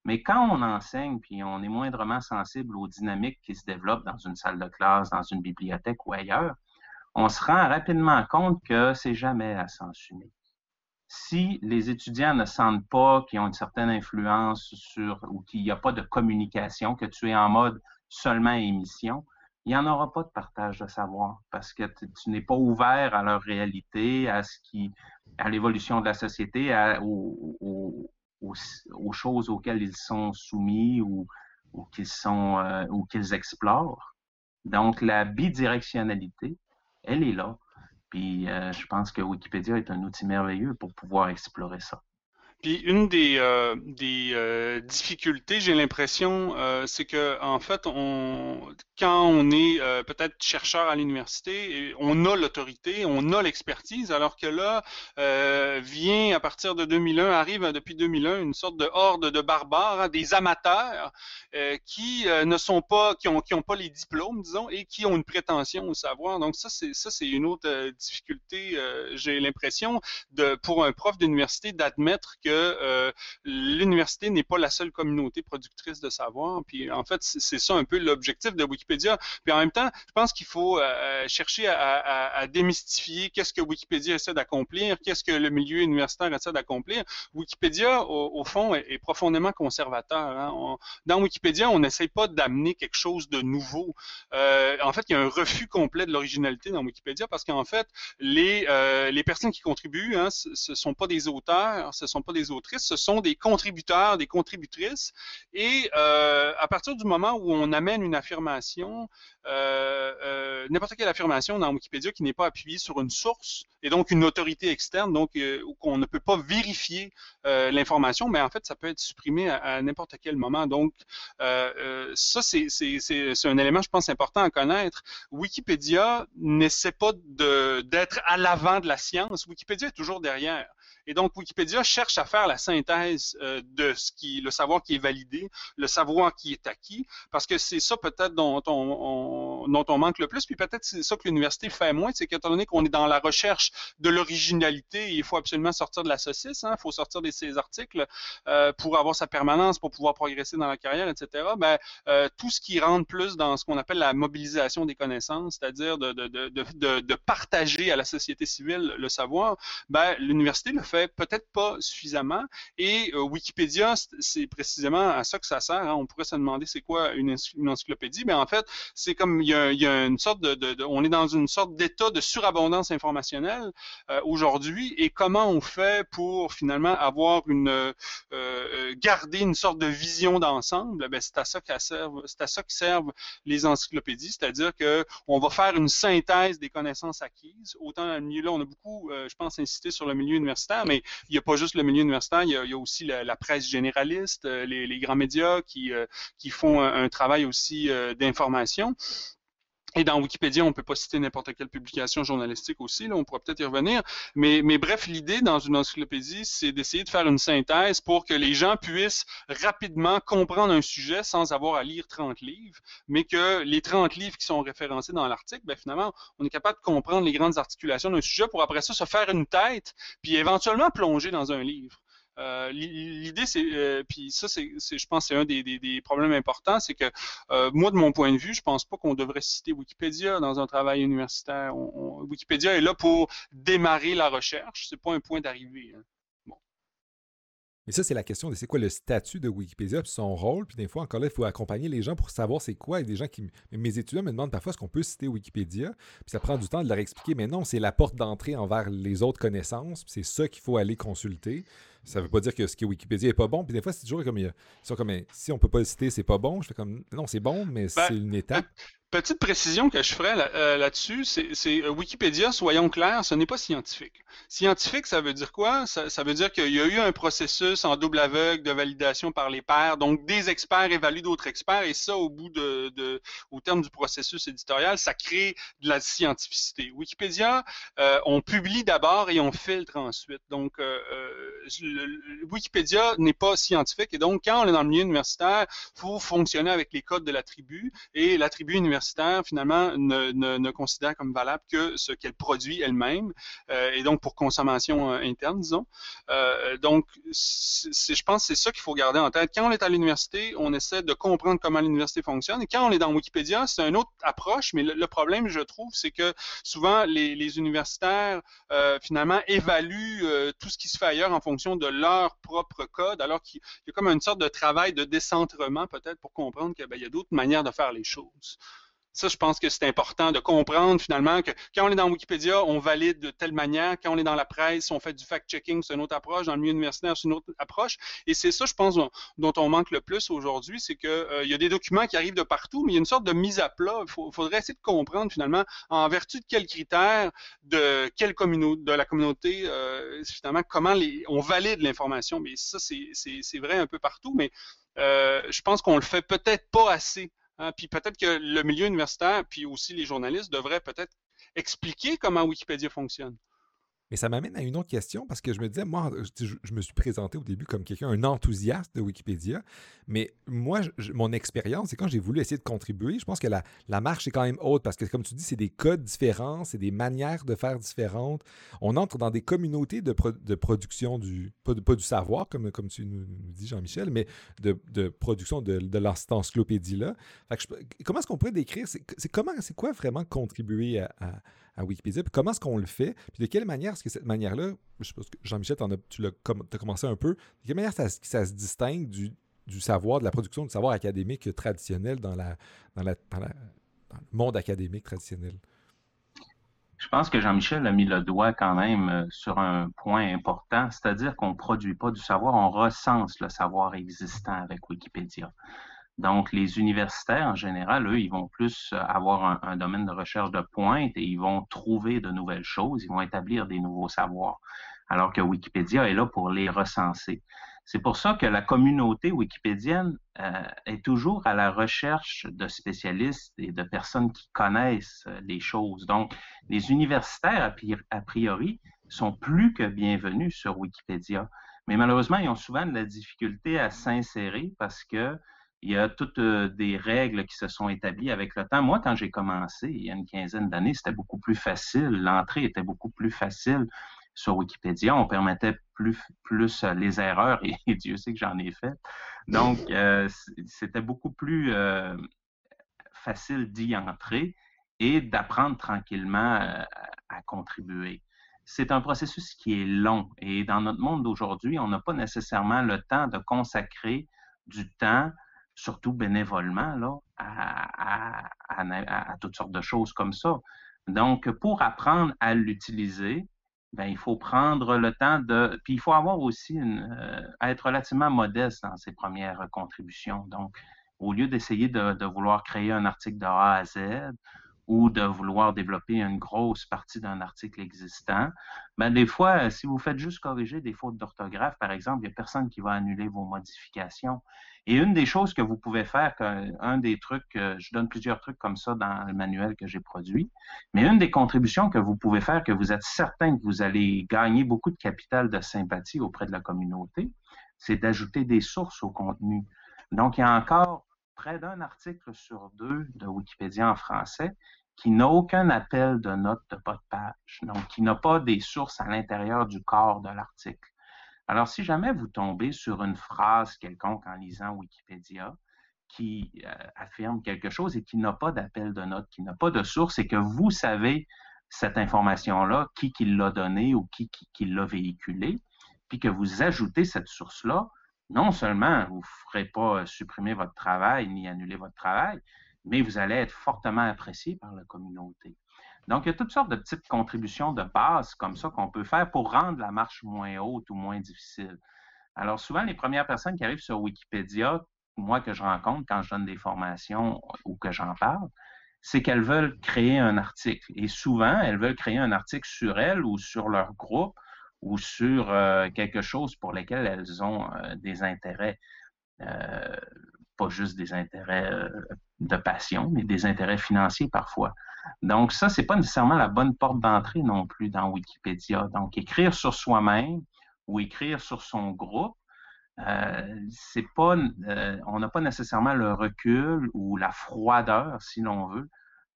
[SPEAKER 2] Mais quand on enseigne, puis on est moindrement sensible aux dynamiques qui se développent dans une salle de classe, dans une bibliothèque ou ailleurs, on se rend rapidement compte que c'est jamais à sens unique si les étudiants ne sentent pas qu'ils ont une certaine influence sur ou qu'il n'y a pas de communication, que tu es en mode seulement émission, il n'y en aura pas de partage de savoir parce que tu, n'es pas ouvert à leur réalité, à ce qui, à l'évolution de la société, aux, choses auxquelles ils sont soumis ou, qu'ils sont euh, ou qu'ils explorent. Donc la bidirectionnalité, elle est là. Puis euh, je pense que Wikipédia est un outil merveilleux pour pouvoir explorer ça.
[SPEAKER 3] Puis une des, euh, euh, difficultés, j'ai l'impression, c'est que en fait, quand on est peut-être chercheur à l'université, on a l'autorité, on a l'expertise, alors que là, vient à partir de 2001, arrive depuis 2001 une sorte de horde de barbares, hein, des amateurs qui ne sont pas, qui ont, pas les diplômes, disons, et qui ont une prétention au savoir. Donc ça, c'est une autre difficulté, j'ai l'impression, pour un prof d'université d'admettre que euh, l'université n'est pas la seule communauté productrice de savoir. Puis en fait, c'est ça un peu l'objectif de Wikipédia. Puis en même temps, je pense qu'il faut euh, chercher à, démystifier qu'est-ce que Wikipédia essaie d'accomplir, qu'est-ce que le milieu universitaire essaie d'accomplir. Wikipédia, au, fond, est, profondément conservateur. Hein. dans Wikipédia, on n'essaie pas d'amener quelque chose de nouveau. Euh, en fait, il y a un refus complet de l'originalité dans Wikipédia parce qu'en fait, les, personnes qui contribuent, hein, ce ne sont pas des auteurs, ce ne sont pas autrices, ce sont des contributeurs, des contributrices. Et euh, à partir du moment où on amène une affirmation, euh, euh, n'importe quelle affirmation dans Wikipédia qui n'est pas appuyée sur une source et donc une autorité externe, donc qu'on ne peut pas vérifier l'information, mais en fait, ça peut être supprimé à, n'importe quel moment. Donc, ça, c'est un élément, je pense, important à connaître. Wikipédia n'essaie pas d'être à l'avant de la science. Wikipédia est toujours derrière. Et donc, Wikipédia cherche à faire la synthèse euh, de ce qui, le savoir qui est validé, le savoir qui est acquis, parce que c'est ça peut-être dont on, dont on manque le plus, puis peut-être c'est ça que l'université fait moins, c'est qu'étant donné qu'on est dans la recherche de l'originalité, il faut absolument sortir de la saucisse, hein, il faut sortir de ces articles euh, pour avoir sa permanence, pour pouvoir progresser dans la carrière, etc. Ben, euh, tout ce qui rentre plus dans ce qu'on appelle la mobilisation des connaissances, c'est-à-dire de, de, de, de, partager à la société civile le savoir, ben, l'université le fait peut-être pas suffisamment. Et euh, Wikipédia, c'est précisément à ça que ça sert. Hein. On pourrait se demander c'est quoi une, encyclopédie. Mais en fait, c'est comme il y, a, une sorte de, on est dans une sorte d'état de surabondance informationnelle euh, aujourd'hui. Et comment on fait pour finalement avoir une euh, garder une sorte de vision d'ensemble? Ben, c'est à ça c'est à ça que servent les encyclopédies, c'est-à-dire que on va faire une synthèse des connaissances acquises. Autant dans le milieu là, on a beaucoup, je pense, insisté sur le milieu universitaire, mais il n'y a pas juste le milieu universitaire, il y a, aussi la, presse généraliste, euh, les, grands médias qui, euh, font un, travail aussi euh, d'information. Et dans Wikipédia, on ne peut pas citer n'importe quelle publication journalistique aussi, là, on pourra peut-être y revenir. Mais, bref, l'idée dans une encyclopédie, c'est d'essayer de faire une synthèse pour que les gens puissent rapidement comprendre un sujet sans avoir à lire 30 livres, mais que les 30 livres qui sont référencés dans l'article, ben, finalement, on est capable de comprendre les grandes articulations d'un sujet pour après ça se faire une tête, puis éventuellement plonger dans un livre. Euh, l'idée, c'est, euh, puis ça, c'est, je pense, c'est un des, problèmes importants, c'est que moi, de mon point de vue, je pense pas qu'on devrait citer Wikipédia dans un travail universitaire. Wikipédia est là pour démarrer la recherche, c'est pas un point d'arrivée. Hein.
[SPEAKER 1] Mais ça, c'est la question de c'est quoi le statut de Wikipédia puis son rôle. Puis des fois, encore là, il faut accompagner les gens pour savoir c'est quoi. Des gens qui. Mes étudiants me demandent parfois est-ce qu'on peut citer Wikipédia? Puis ça prend du temps de leur expliquer. Mais non, c'est la porte d'entrée envers les autres connaissances. C'est ça qu'il faut aller consulter. Ça ne veut pas dire que ce qui est Wikipédia n'est pas bon. Puis des fois, c'est toujours comme. Ils sont comme si on peut pas le citer, c'est pas bon. Je fais comme non, c'est bon, mais ben, c'est une étape.
[SPEAKER 3] Petite précision que je ferais euh, là-dessus, c'est euh, Wikipédia, soyons clairs, ce n'est pas scientifique. Scientifique, ça veut dire quoi? Ça, veut dire qu'il y a eu un processus en double aveugle de validation par les pairs. Donc, des experts évaluent d'autres experts et ça, au bout de, au terme du processus éditorial, ça crée de la scientificité. Wikipédia, euh, on publie d'abord et on filtre ensuite. Donc, Wikipédia n'est pas scientifique et donc, quand on est dans le milieu universitaire, il faut fonctionner avec les codes de la tribu et la tribu universitaire finalement, ne, considère comme valable que ce qu'elle produit elle-même, euh, et donc pour consommation euh, interne, disons. Euh, donc, je pense que c'est ça qu'il faut garder en tête. Quand on est à l'université, on essaie de comprendre comment l'université fonctionne, et quand on est dans Wikipédia, c'est une autre approche, mais le, problème, je trouve, c'est que souvent, les, universitaires, finalement, évaluent tout ce qui se fait ailleurs en fonction de leur propre code, alors qu'il y a comme une sorte de travail de décentrement, peut-être, pour comprendre qu'il ben, y a d'autres manières de faire les choses. Ça, je pense que c'est important de comprendre finalement que quand on est dans Wikipédia, on valide de telle manière. Quand on est dans la presse, on fait du fact-checking, c'est une autre approche. Dans le milieu universitaire, c'est une autre approche. Et c'est ça, je pense, dont, on manque le plus aujourd'hui, c'est qu'il euh, y a des documents qui arrivent de partout, mais il y a une sorte de mise à plat. Il faudrait essayer de comprendre finalement en vertu de quels critères, de quelle communauté, de la communauté, euh, finalement, comment on valide l'information. Mais ça, c'est vrai un peu partout, mais euh, je pense qu'on le fait peut-être pas assez Hein, puis peut-être que le milieu universitaire, puis aussi les journalistes devraient peut-être expliquer comment Wikipédia fonctionne.
[SPEAKER 1] Mais ça m'amène à une autre question parce que je me disais, moi, je, me suis présenté au début comme quelqu'un, un enthousiaste de Wikipédia, mais moi, mon expérience, c'est quand j'ai voulu essayer de contribuer, je pense que la, la, marche est quand même haute parce que, comme tu dis, c'est des codes différents, c'est des manières de faire différentes. On entre dans des communautés de, de production du, pas, du savoir, comme, comme tu nous, dis, Jean-Michel, mais de, de, production de, de l'encyclopédie-là. Comment est-ce qu'on pourrait décrire, c'est c'est quoi vraiment contribuer à Wikipédia. Puis comment est-ce qu'on le fait? Puis de quelle manière est-ce que cette manière-là, je que Jean-Michel, tu l'as as commencé un peu, de quelle manière ça, se distingue du, savoir, de la production du savoir académique traditionnel dans, dans, le monde académique traditionnel?
[SPEAKER 2] Je pense que Jean-Michel a mis le doigt quand même euh, sur un point important, c'est-à-dire qu'on ne produit pas du savoir, on recense le savoir existant avec Wikipédia. Donc, les universitaires, en général, eux, ils vont plus avoir un, domaine de recherche de pointe et ils vont trouver de nouvelles choses, ils vont établir des nouveaux savoirs, alors que Wikipédia est là pour les recenser. C'est pour ça que la communauté wikipédienne euh, est toujours à la recherche de spécialistes et de personnes qui connaissent euh, les choses. Donc, les universitaires, a priori, sont plus que bienvenus sur Wikipédia. Mais malheureusement, ils ont souvent de la difficulté à s'insérer parce que il y a toutes euh, des règles qui se sont établies avec le temps. Moi, quand j'ai commencé, il y a une quinzaine d'années, c'était beaucoup plus facile. L'entrée était beaucoup plus facile sur Wikipédia. On permettait plus, plus euh, les erreurs et, Dieu sait que j'en ai fait. Donc, euh, c'était beaucoup plus facile d'y entrer et d'apprendre tranquillement à contribuer. C'est un processus qui est long et dans notre monde d'aujourd'hui, on n'a pas nécessairement le temps de consacrer du temps surtout bénévolement, là, à, toutes sortes de choses comme ça. Donc, pour apprendre à l'utiliser, ben, il faut prendre le temps de... Puis il faut avoir aussi une, euh, être relativement modeste dans ses premières contributions. Donc, au lieu d'essayer de, de, vouloir créer un article de A à Z ou de vouloir développer une grosse partie d'un article existant, ben, des fois, si vous faites juste corriger des fautes d'orthographe, par exemple, il n'y a personne qui va annuler vos modifications. Et une des choses que vous pouvez faire, un des trucs, je donne plusieurs trucs comme ça dans le manuel que j'ai produit, mais une des contributions que vous pouvez faire, que vous êtes certain que vous allez gagner beaucoup de capital de sympathie auprès de la communauté, c'est d'ajouter des sources au contenu. Donc, il y a encore près d'un article sur deux de Wikipédia en français qui n'a aucun appel de note de bas de page, donc qui n'a pas des sources à l'intérieur du corps de l'article. Alors, si jamais vous tombez sur une phrase quelconque en lisant Wikipédia qui euh, affirme quelque chose et qui n'a pas d'appel de notes, qui n'a pas de source et que vous savez cette information-là, qui, qui l'a donnée ou qui, qui, l'a véhiculée, puis que vous ajoutez cette source-là, non seulement vous ne ferez pas supprimer votre travail ni annuler votre travail, mais vous allez être fortement apprécié par la communauté. Donc, il y a toutes sortes de petites contributions de base comme ça qu'on peut faire pour rendre la marche moins haute ou moins difficile. Alors, souvent, les premières personnes qui arrivent sur Wikipédia, moi que je rencontre quand je donne des formations ou que j'en parle, c'est qu'elles veulent créer un article. Et souvent, elles veulent créer un article sur elles ou sur leur groupe ou sur euh, quelque chose pour lequel elles ont euh, des intérêts, euh, pas juste des intérêts de passion, mais des intérêts financiers parfois. Donc, ça, c'est pas nécessairement la bonne porte d'entrée non plus dans Wikipédia. Donc, écrire sur soi-même ou écrire sur son groupe, c'est pas, on n'a pas nécessairement le recul ou la froideur, si l'on veut,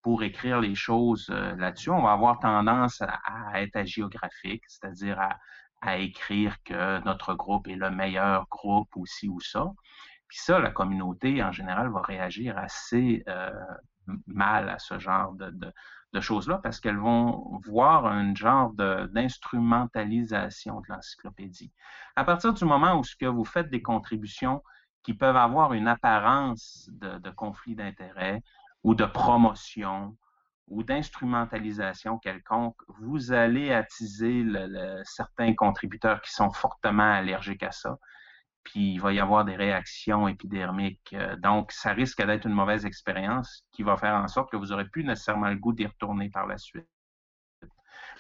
[SPEAKER 2] pour écrire les choses euh, là-dessus. On va avoir tendance à, être géographique, c'est-à-dire à, écrire que notre groupe est le meilleur groupe ou ci ou ça. Puis ça, la communauté en général va réagir assez mal à ce genre de, de, choses-là parce qu'elles vont voir un genre d'instrumentalisation de, l'encyclopédie. À partir du moment où ce que vous faites des contributions qui peuvent avoir une apparence de, conflit d'intérêts ou de promotion ou d'instrumentalisation quelconque, vous allez attiser certains contributeurs qui sont fortement allergiques à ça puis il va y avoir des réactions épidermiques. Euh, donc, ça risque d'être une mauvaise expérience qui va faire en sorte que vous n'aurez plus nécessairement le goût d'y retourner par la suite.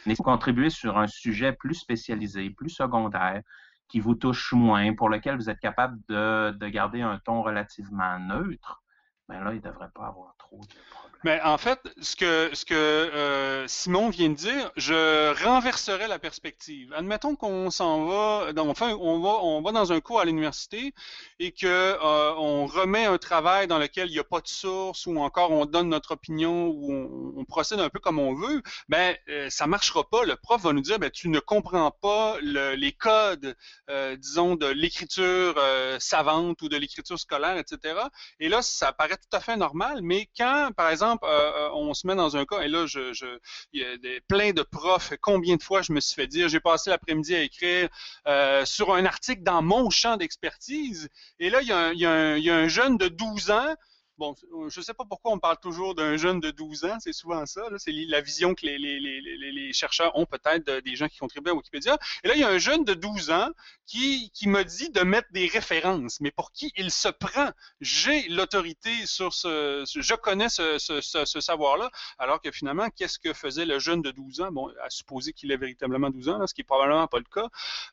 [SPEAKER 2] Mais vous contribuez sur un sujet plus spécialisé, plus secondaire, qui vous touche moins, pour lequel vous êtes capable de, de garder un ton relativement neutre, bien là, il ne devrait pas avoir trop de problèmes.
[SPEAKER 3] Mais en fait, ce que, ce que euh, Simon vient de dire, je renverserai la perspective. Admettons qu'on s'en va, enfin, on va, on va dans un cours à l'université et que euh, on remet un travail dans lequel il n'y a pas de source ou encore on donne notre opinion ou on, procède un peu comme on veut. Ben, euh, ça marchera pas. Le prof va nous dire, ben, tu ne comprends pas les codes, euh, disons, de l'écriture savante ou de l'écriture scolaire, etc. Et là, ça paraît tout à fait normal. Mais quand, par exemple euh, euh, on se met dans un cas, et là, je, il y a plein de profs, combien de fois je me suis fait dire, j'ai passé l'après-midi à écrire euh, sur un article dans mon champ d'expertise, et là, il y, a il y a un jeune de 12 ans bon, je ne sais pas pourquoi on parle toujours d'un jeune de 12 ans, c'est souvent ça, c'est la vision que les, chercheurs ont peut-être des gens qui contribuent à Wikipédia. Et là, il y a un jeune de 12 ans qui, qui me dit de mettre des références, mais pour qui il se prend? J'ai l'autorité sur ce, je connais ce, savoir-là, alors que finalement, qu'est-ce que faisait le jeune de 12 ans? Bon, à supposer qu'il ait véritablement 12 ans, ce qui est probablement pas le cas.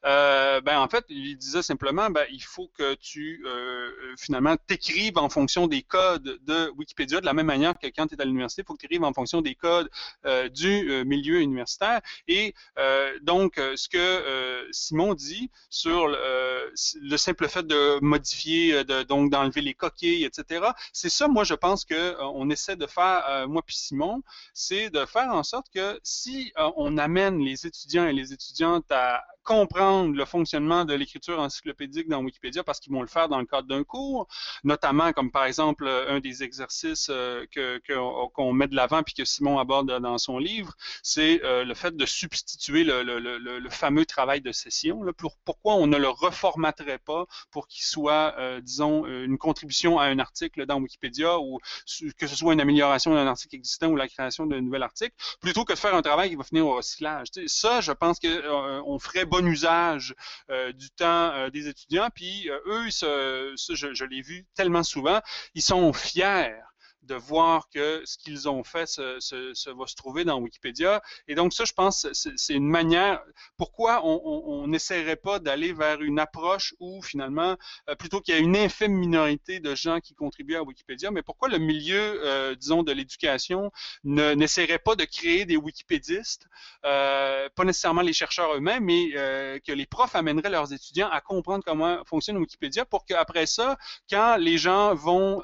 [SPEAKER 3] Euh, ben, en fait, il disait simplement, ben, il faut que tu, euh, finalement, t'écrives en fonction des de Wikipédia de la même manière que quand tu es à l'université, il faut que tu arrives en fonction des codes euh, du euh, milieu universitaire. Et euh, donc, ce que Simon dit sur le, simple fait de modifier, de, donc d'enlever les coquilles, etc., c'est ça, moi, je pense qu'on essaie de faire, moi puis Simon, c'est de faire en sorte que si on amène les étudiants et les étudiantes à comprendre le fonctionnement de l'écriture encyclopédique dans Wikipédia parce qu'ils vont le faire dans le cadre d'un cours, notamment comme par exemple un des exercices euh, qu'on met de l'avant puis que Simon aborde dans son livre, c'est euh, le fait de substituer le, fameux travail de session. pourquoi on ne le reformaterait pas pour qu'il soit, euh, disons, une contribution à un article dans Wikipédia ou que ce soit une amélioration d'un article existant ou la création d'un nouvel article, plutôt que de faire un travail qui va finir au recyclage. ça, je pense qu'on ferait usage euh, du temps euh, des étudiants. Puis euh, eux, je, je l'ai vu tellement souvent, ils sont fiers de voir que ce qu'ils ont fait se, va se trouver dans Wikipédia. Et donc ça, je pense, c'est une manière. Pourquoi on n'essaierait pas d'aller vers une approche où finalement, euh, plutôt qu'il y a une infime minorité de gens qui contribuent à Wikipédia, mais pourquoi le milieu, euh, disons, de l'éducation n'essaierait pas de créer des Wikipédistes, euh, pas nécessairement les chercheurs eux-mêmes, mais que les profs amèneraient leurs étudiants à comprendre comment fonctionne Wikipédia pour qu'après ça, quand les gens vont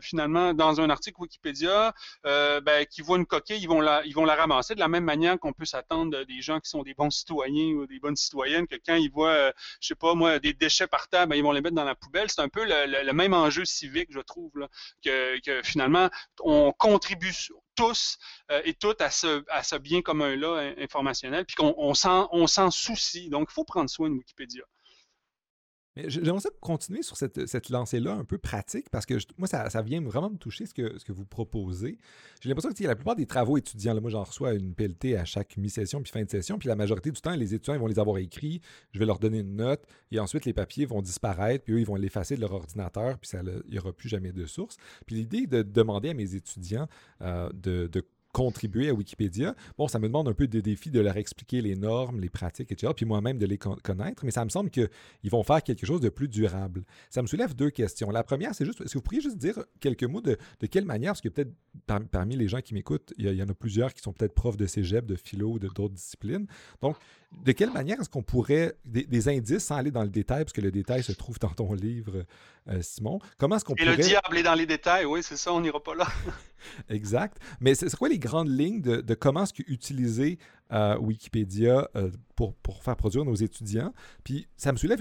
[SPEAKER 3] finalement dans un article Wikipédia, euh, ben, qui voient une coquille, ils vont la, ramasser de la même manière qu'on peut s'attendre des gens qui sont des bons citoyens ou des bonnes citoyennes que quand ils voient, euh, je sais pas moi, des déchets par terre, ben, ils vont les mettre dans la poubelle. C'est un peu le, même enjeu civique, je trouve, là, que, finalement on contribue tous euh, et toutes à ce, bien commun-là informationnel, puis qu'on on s'en soucie. Donc, il faut prendre soin de Wikipédia.
[SPEAKER 1] J'aimerais ça continuer sur cette, cette lancée-là un peu pratique parce que moi, ça, ça, vient vraiment me toucher ce que, ce que vous proposez. J'ai l'impression que la plupart des travaux étudiants, moi j'en reçois une PLT à chaque mi-session puis fin de session, puis la majorité du temps, les étudiants vont les avoir écrits, je vais leur donner une note et ensuite les papiers vont disparaître, puis eux ils vont l'effacer de leur ordinateur, puis il n'y aura plus jamais de source. Puis l'idée de demander à mes étudiants euh, de, de contribuer à Wikipédia. Bon, ça me demande un peu de défi de leur expliquer les normes, les pratiques, etc., puis moi-même de les connaître, mais ça me semble qu'ils vont faire quelque chose de plus durable. Ça me soulève deux questions. La première, c'est juste, est-ce que vous pourriez juste dire quelques mots de, quelle manière, parce que peut-être parmi les gens qui m'écoutent, il, y, en a plusieurs qui sont peut-être profs de cégep, de philo ou d'autres disciplines. Donc, de quelle manière est-ce qu'on pourrait, des, indices sans aller dans le détail, parce que le détail se trouve dans ton livre, euh, Simon, comment est-ce qu'on pourrait...
[SPEAKER 3] Et le diable est dans les détails, oui, c'est ça, on n'ira pas là.
[SPEAKER 1] exact. Mais c'est quoi les grandes lignes de, comment est-ce qu'utiliser euh, Wikipédia euh, pour, faire produire nos étudiants? Puis ça me soulève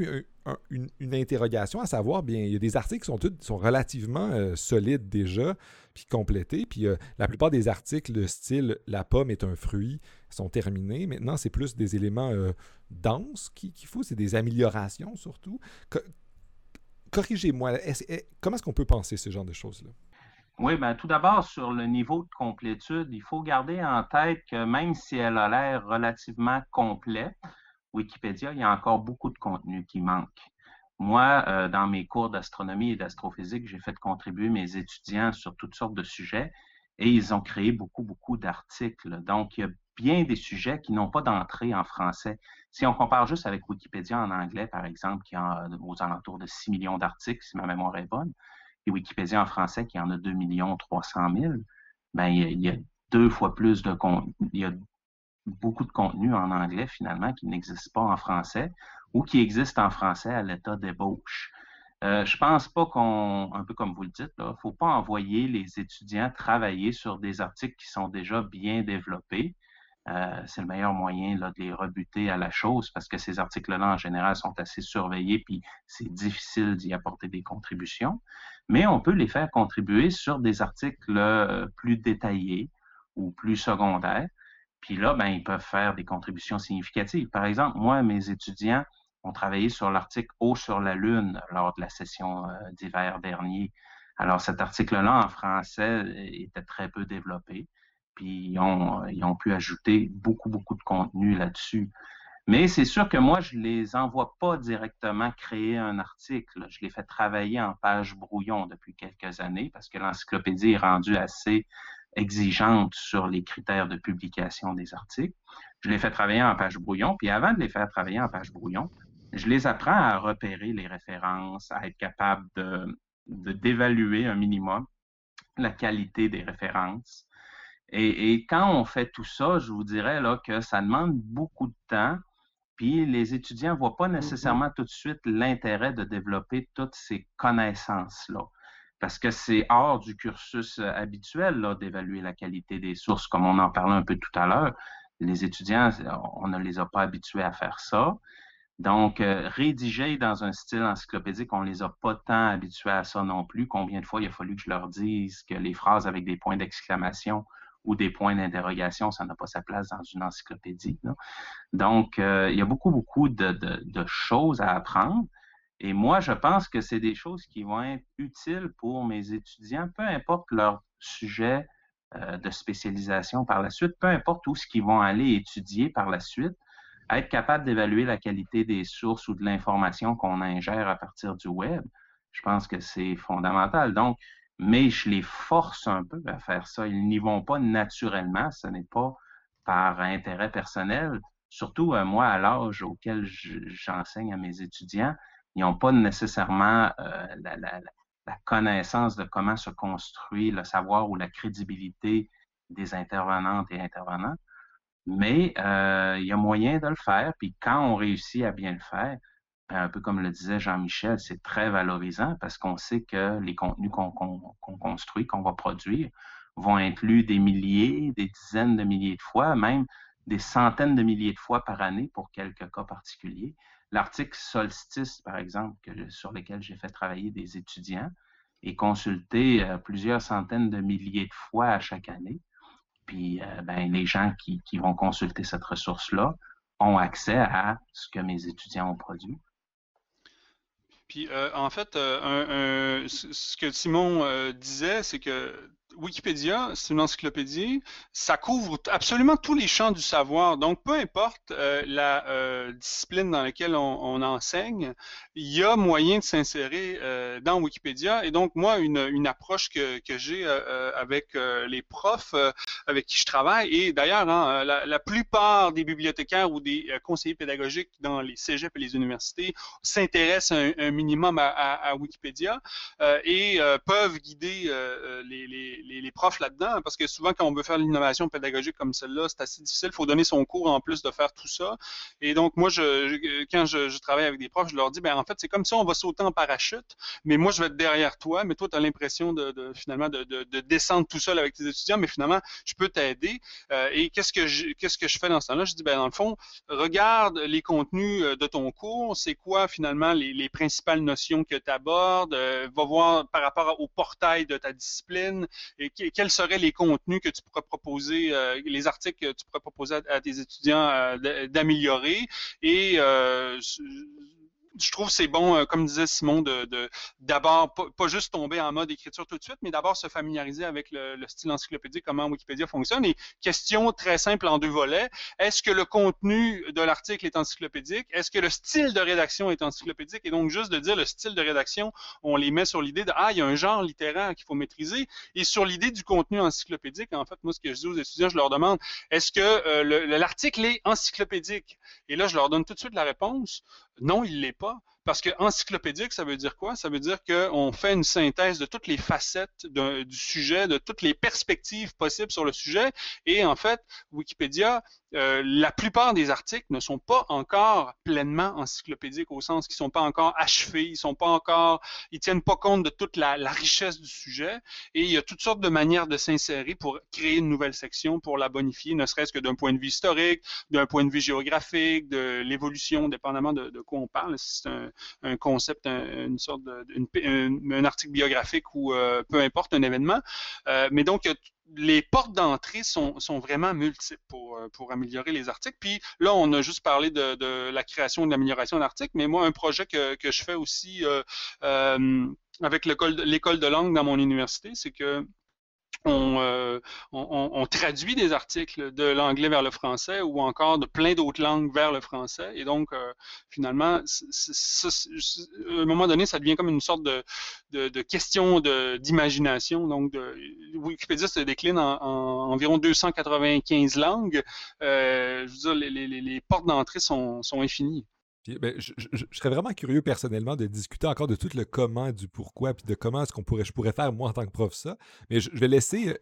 [SPEAKER 1] une, interrogation à savoir, bien, il y a des articles qui sont, relativement solides déjà, puis complétés, puis la plupart des articles de style « la pomme est un fruit », sont terminés. Maintenant, c'est plus des éléments euh, denses qu'il faut, c'est des améliorations surtout. Corrigez-moi, comment est-ce qu'on peut penser ce genre de choses-là?
[SPEAKER 2] Oui, bien, tout d'abord, sur le niveau de complétude, il faut garder en tête que même si elle a l'air relativement complète, Wikipédia, il y a encore beaucoup de contenu qui manque. Moi, euh, dans mes cours d'astronomie et d'astrophysique, j'ai fait contribuer mes étudiants sur toutes sortes de sujets et ils ont créé beaucoup, beaucoup d'articles. Donc, il y a bien des sujets qui n'ont pas d'entrée en français. Si on compare juste avec Wikipédia en anglais, par exemple, qui a aux alentours de 6 millions d'articles, si ma mémoire est bonne, et Wikipédia en français qui en a 2 millions 300 000, ben, il y, a, deux fois plus de contenu. Il y a beaucoup de contenu en anglais, finalement, qui n'existe pas en français ou qui existe en français à l'état d'ébauche. Euh, je pense pas qu'on, un peu comme vous le dites, il ne faut pas envoyer les étudiants travailler sur des articles qui sont déjà bien développés. Euh, c'est le meilleur moyen de les rebuter à la chose parce que ces articles-là, en général, sont assez surveillés puis c'est difficile d'y apporter des contributions. Mais on peut les faire contribuer sur des articles euh, plus détaillés ou plus secondaires. Puis là, ben, ils peuvent faire des contributions significatives. Par exemple, moi, mes étudiants ont travaillé sur l'article Eau sur la Lune lors de la session euh, d'hiver dernier. Alors, cet article-là en français était très peu développé puis ils ont, pu ajouter beaucoup, beaucoup de contenu là-dessus. Mais c'est sûr que moi, je ne les envoie pas directement créer un article. Je les fais travailler en page brouillon depuis quelques années parce que l'encyclopédie est rendue assez exigeante sur les critères de publication des articles. Je les fais travailler en page brouillon, puis avant de les faire travailler en page brouillon, je les apprends à repérer les références, à être capable de d'évaluer un minimum la qualité des références, et, quand on fait tout ça, je vous dirais là, que ça demande beaucoup de temps. Puis les étudiants ne voient pas mm-hmm. nécessairement tout de suite l'intérêt de développer toutes ces connaissances-là. Parce que c'est hors du cursus euh, habituel d'évaluer la qualité des sources, comme on en parlait un peu tout à l'heure. Les étudiants, on ne les a pas habitués à faire ça. Donc, euh, rédiger dans un style encyclopédique, on ne les a pas tant habitués à ça non plus. Combien de fois il a fallu que je leur dise que les phrases avec des points d'exclamation ou des points d'interrogation, ça n'a pas sa place dans une encyclopédie. Donc, euh, il y a beaucoup, beaucoup de, choses à apprendre. Et moi, je pense que c'est des choses qui vont être utiles pour mes étudiants, peu importe leur sujet euh, de spécialisation par la suite, peu importe où ce qu'ils vont aller étudier par la suite, être capable d'évaluer la qualité des sources ou de l'information qu'on ingère à partir du web, je pense que c'est fondamental. Donc, mais je les force un peu à faire ça. Ils n'y vont pas naturellement, ce n'est pas par intérêt personnel. Surtout euh, moi, à l'âge auquel j'enseigne à mes étudiants, ils n'ont pas nécessairement euh, la, connaissance de comment se construit le savoir ou la crédibilité des intervenantes et intervenants. Mais euh, il y a moyen de le faire, puis quand on réussit à bien le faire, un peu comme le disait Jean-Michel, c'est très valorisant parce qu'on sait que les contenus qu'on construit, qu'on va produire, vont lus des milliers, des dizaines de milliers de fois, même des centaines de milliers de fois par année pour quelques cas particuliers. L'article Solstice, par exemple, sur lequel j'ai fait travailler des étudiants, est consulté euh, plusieurs centaines de milliers de fois à chaque année. Puis euh, ben, les gens qui vont consulter cette ressource-là ont accès à ce que mes étudiants ont produit.
[SPEAKER 3] Puis euh, en fait, euh, ce que Simon euh, disait, c'est que Wikipédia, c'est une encyclopédie, ça couvre absolument tous les champs du savoir. Donc, peu importe euh, la euh, discipline dans laquelle on, enseigne, il y a moyen de s'insérer euh, dans Wikipédia. Et donc, moi, une, approche que, j'ai avec les profs avec qui je travaille, et d'ailleurs, hein, la, plupart des bibliothécaires ou des conseillers pédagogiques dans les cégeps et les universités s'intéressent un, minimum à, Wikipédia et peuvent guider les les, profs là-dedans, parce que souvent, quand on veut faire l'innovation pédagogique comme celle-là, c'est assez difficile. Il faut donner son cours en plus de faire tout ça. Et donc, moi, je, quand je, travaille avec des profs, je leur dis, ben en fait, c'est comme ça, on va sauter en parachute, mais moi, je vais être derrière toi, mais toi, tu as l'impression de, finalement de, descendre tout seul avec tes étudiants, mais finalement, je peux t'aider. Euh, et qu'est-ce que je, qu'est-ce que je fais dans ce temps-là? Je dis, ben dans le fond, regarde les contenus euh, de ton cours, c'est quoi finalement les, principales notions que tu abordes, euh, va voir par rapport au portail de ta discipline, et quels seraient les contenus que tu pourrais proposer, euh, les articles que tu pourrais proposer à, tes étudiants euh, d'améliorer? Et euh, je trouve c'est bon, euh, comme disait Simon, de d'abord pas, juste tomber en mode écriture tout de suite, mais d'abord se familiariser avec le, style encyclopédique, comment Wikipédia fonctionne. Et question très simple en deux volets. Est-ce que le contenu de l'article est encyclopédique? Est-ce que le style de rédaction est encyclopédique? Et donc, juste de dire le style de rédaction, on les met sur l'idée de Ah, il y a un genre littéraire qu'il faut maîtriser. Et sur l'idée du contenu encyclopédique, en fait, moi, ce que je dis aux étudiants, je leur demande est-ce que euh, l'article est encyclopédique? Et là, je leur donne tout de suite la réponse. Non, il l'est pas. Parce que encyclopédique, ça veut dire quoi? Ça veut dire qu'on fait une synthèse de toutes les facettes du sujet, de toutes les perspectives possibles sur le sujet. Et en fait, Wikipédia, euh, la plupart des articles ne sont pas encore pleinement encyclopédiques au sens qu'ils sont pas encore achevés, ils sont pas encore, ils tiennent pas compte de toute la, richesse du sujet. Et il y a toutes sortes de manières de s'insérer pour créer une nouvelle section, pour la bonifier, ne serait-ce que d'un point de vue historique, d'un point de vue géographique, de l'évolution, dépendamment de, quoi on parle. C'est un, un, concept, une sorte de, un, article biographique ou euh, peu importe, un événement. Euh, mais donc, les portes d'entrée sont, sont, vraiment multiples pour, euh, pour améliorer les articles. Puis là, on a juste parlé de, de la création et de l'amélioration d'articles, mais moi, un projet que, que je fais aussi avec l'école de langue dans mon université, c'est que euh, on, traduit des articles de l'anglais vers le français ou encore de plein d'autres langues vers le français. Et donc, euh, finalement, à un moment donné, ça devient comme une sorte de, de, question d'imagination. Donc, Wikipédia se décline en, environ 295 langues. Euh, je veux dire, les, portes d'entrée sont infinies.
[SPEAKER 1] Ben, je, serais vraiment curieux personnellement de discuter encore de tout le comment, du pourquoi, puis de comment est-ce qu'on pourrait, je pourrais faire moi en tant que prof ça. Mais je, vais laisser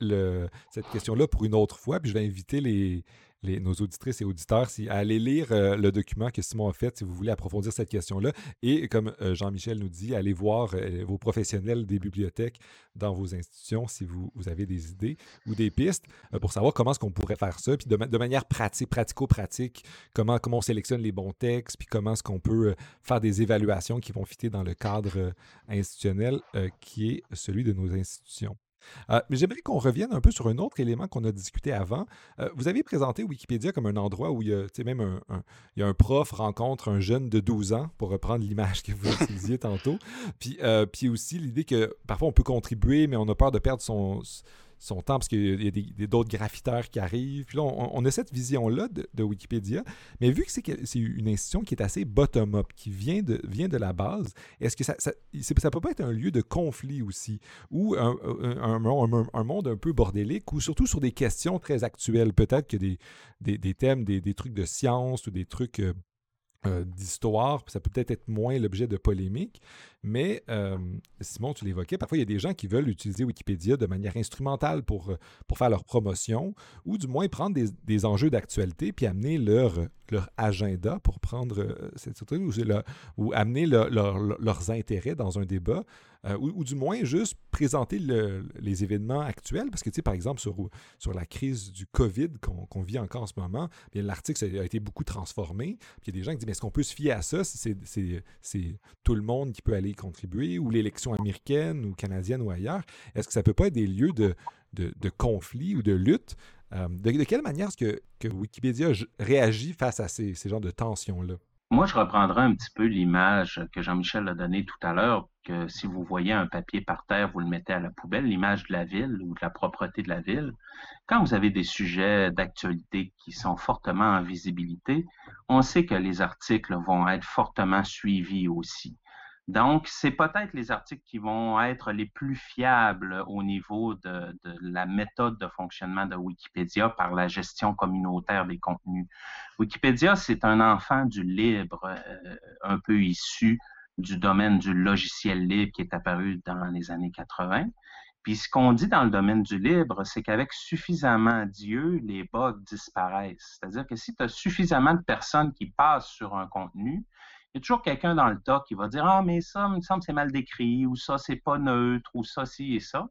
[SPEAKER 1] cette question-là pour une autre fois, puis je vais inviter les, nos auditrices et auditeurs si, lire euh, le document que Simon a fait si vous voulez approfondir cette question-là. Et comme euh, Jean-Michel nous dit, allez voir euh, vos professionnels des bibliothèques dans vos institutions si vous, avez des idées ou des pistes pour savoir comment est-ce qu'on pourrait faire ça, puis de, manière pratique, pratico-pratique, comment, comment on sélectionne les bons textes, puis comment est-ce qu'on peut faire des évaluations qui vont fitter dans le cadre institutionnel qui est celui de nos institutions. Euh, mais j'aimerais qu'on revienne un peu sur un autre élément qu'on a discuté avant. Euh, vous avez présenté Wikipédia comme un endroit où il y a, même un, il prof rencontre un jeune de 12 ans, pour reprendre l'image que vous utilisiez tantôt. Puis, euh, puis aussi l'idée que parfois on peut contribuer, mais on a peur de perdre son, son temps parce qu'il y a d'autres graffiteurs qui arrivent. Puis là, on, a cette vision-là de, Wikipédia. Mais vu que c'est une institution qui est assez bottom-up, qui vient de, la base, est-ce que ça, ça, ça, peut pas être un lieu de conflit aussi, ou un, monde un peu bordélique, ou surtout sur des questions très actuelles, peut-être que des, des, thèmes, des, des, trucs de science ou des trucs... Euh, euh, d'histoire, ça peut peut-être être moins l'objet de polémique, Mais, euh, Simon, tu l'évoquais, parfois il y a des gens qui veulent utiliser Wikipédia de manière instrumentale pour, euh, pour faire leur promotion, ou du moins prendre des, des enjeux d'actualité puis amener leur, leur agenda pour prendre euh, cette ou, ou amener leurs intérêts dans un débat, ou, du moins juste présenter les événements actuels. Parce que, tu sais, par exemple, sur, sur la crise du COVID qu'on vit encore en ce moment, l'article a été beaucoup transformé. Puis il y a des gens qui disent, mais est-ce qu'on peut se fier à ça si c'est tout le monde qui peut aller contribuer, ou l'élection américaine ou canadienne ou ailleurs, est-ce que ça peut pas être des lieux de, de, conflit ou de lutte? Euh, de, quelle manière est-ce que, que, Wikipédia réagit face à ces, ces genres de tensions-là?
[SPEAKER 2] Moi, je reprendrai un petit peu l'image que Jean-Michel a donnée tout à l'heure, que si vous voyez un papier par terre, vous le mettez à la poubelle, l'image de la ville ou de la propreté de la ville. Quand vous avez des sujets d'actualité qui sont fortement en visibilité, on sait que les articles vont être fortement suivis aussi. Donc, c'est peut-être les articles qui vont être les plus fiables au niveau de, la méthode de fonctionnement de Wikipédia par la gestion communautaire des contenus. Wikipédia, c'est un enfant du libre, euh, un peu issu du domaine du logiciel libre qui est apparu dans les années 80. Puis ce qu'on dit dans le domaine du libre, c'est qu'avec suffisamment d'yeux, les bugs disparaissent. C'est-à-dire que si tu as suffisamment de personnes qui passent sur un contenu, il y a toujours quelqu'un dans le tas qui va dire Ah, mais ça, il me semble c'est mal décrit, ou ça, c'est pas neutre, ou ça, ci et ça.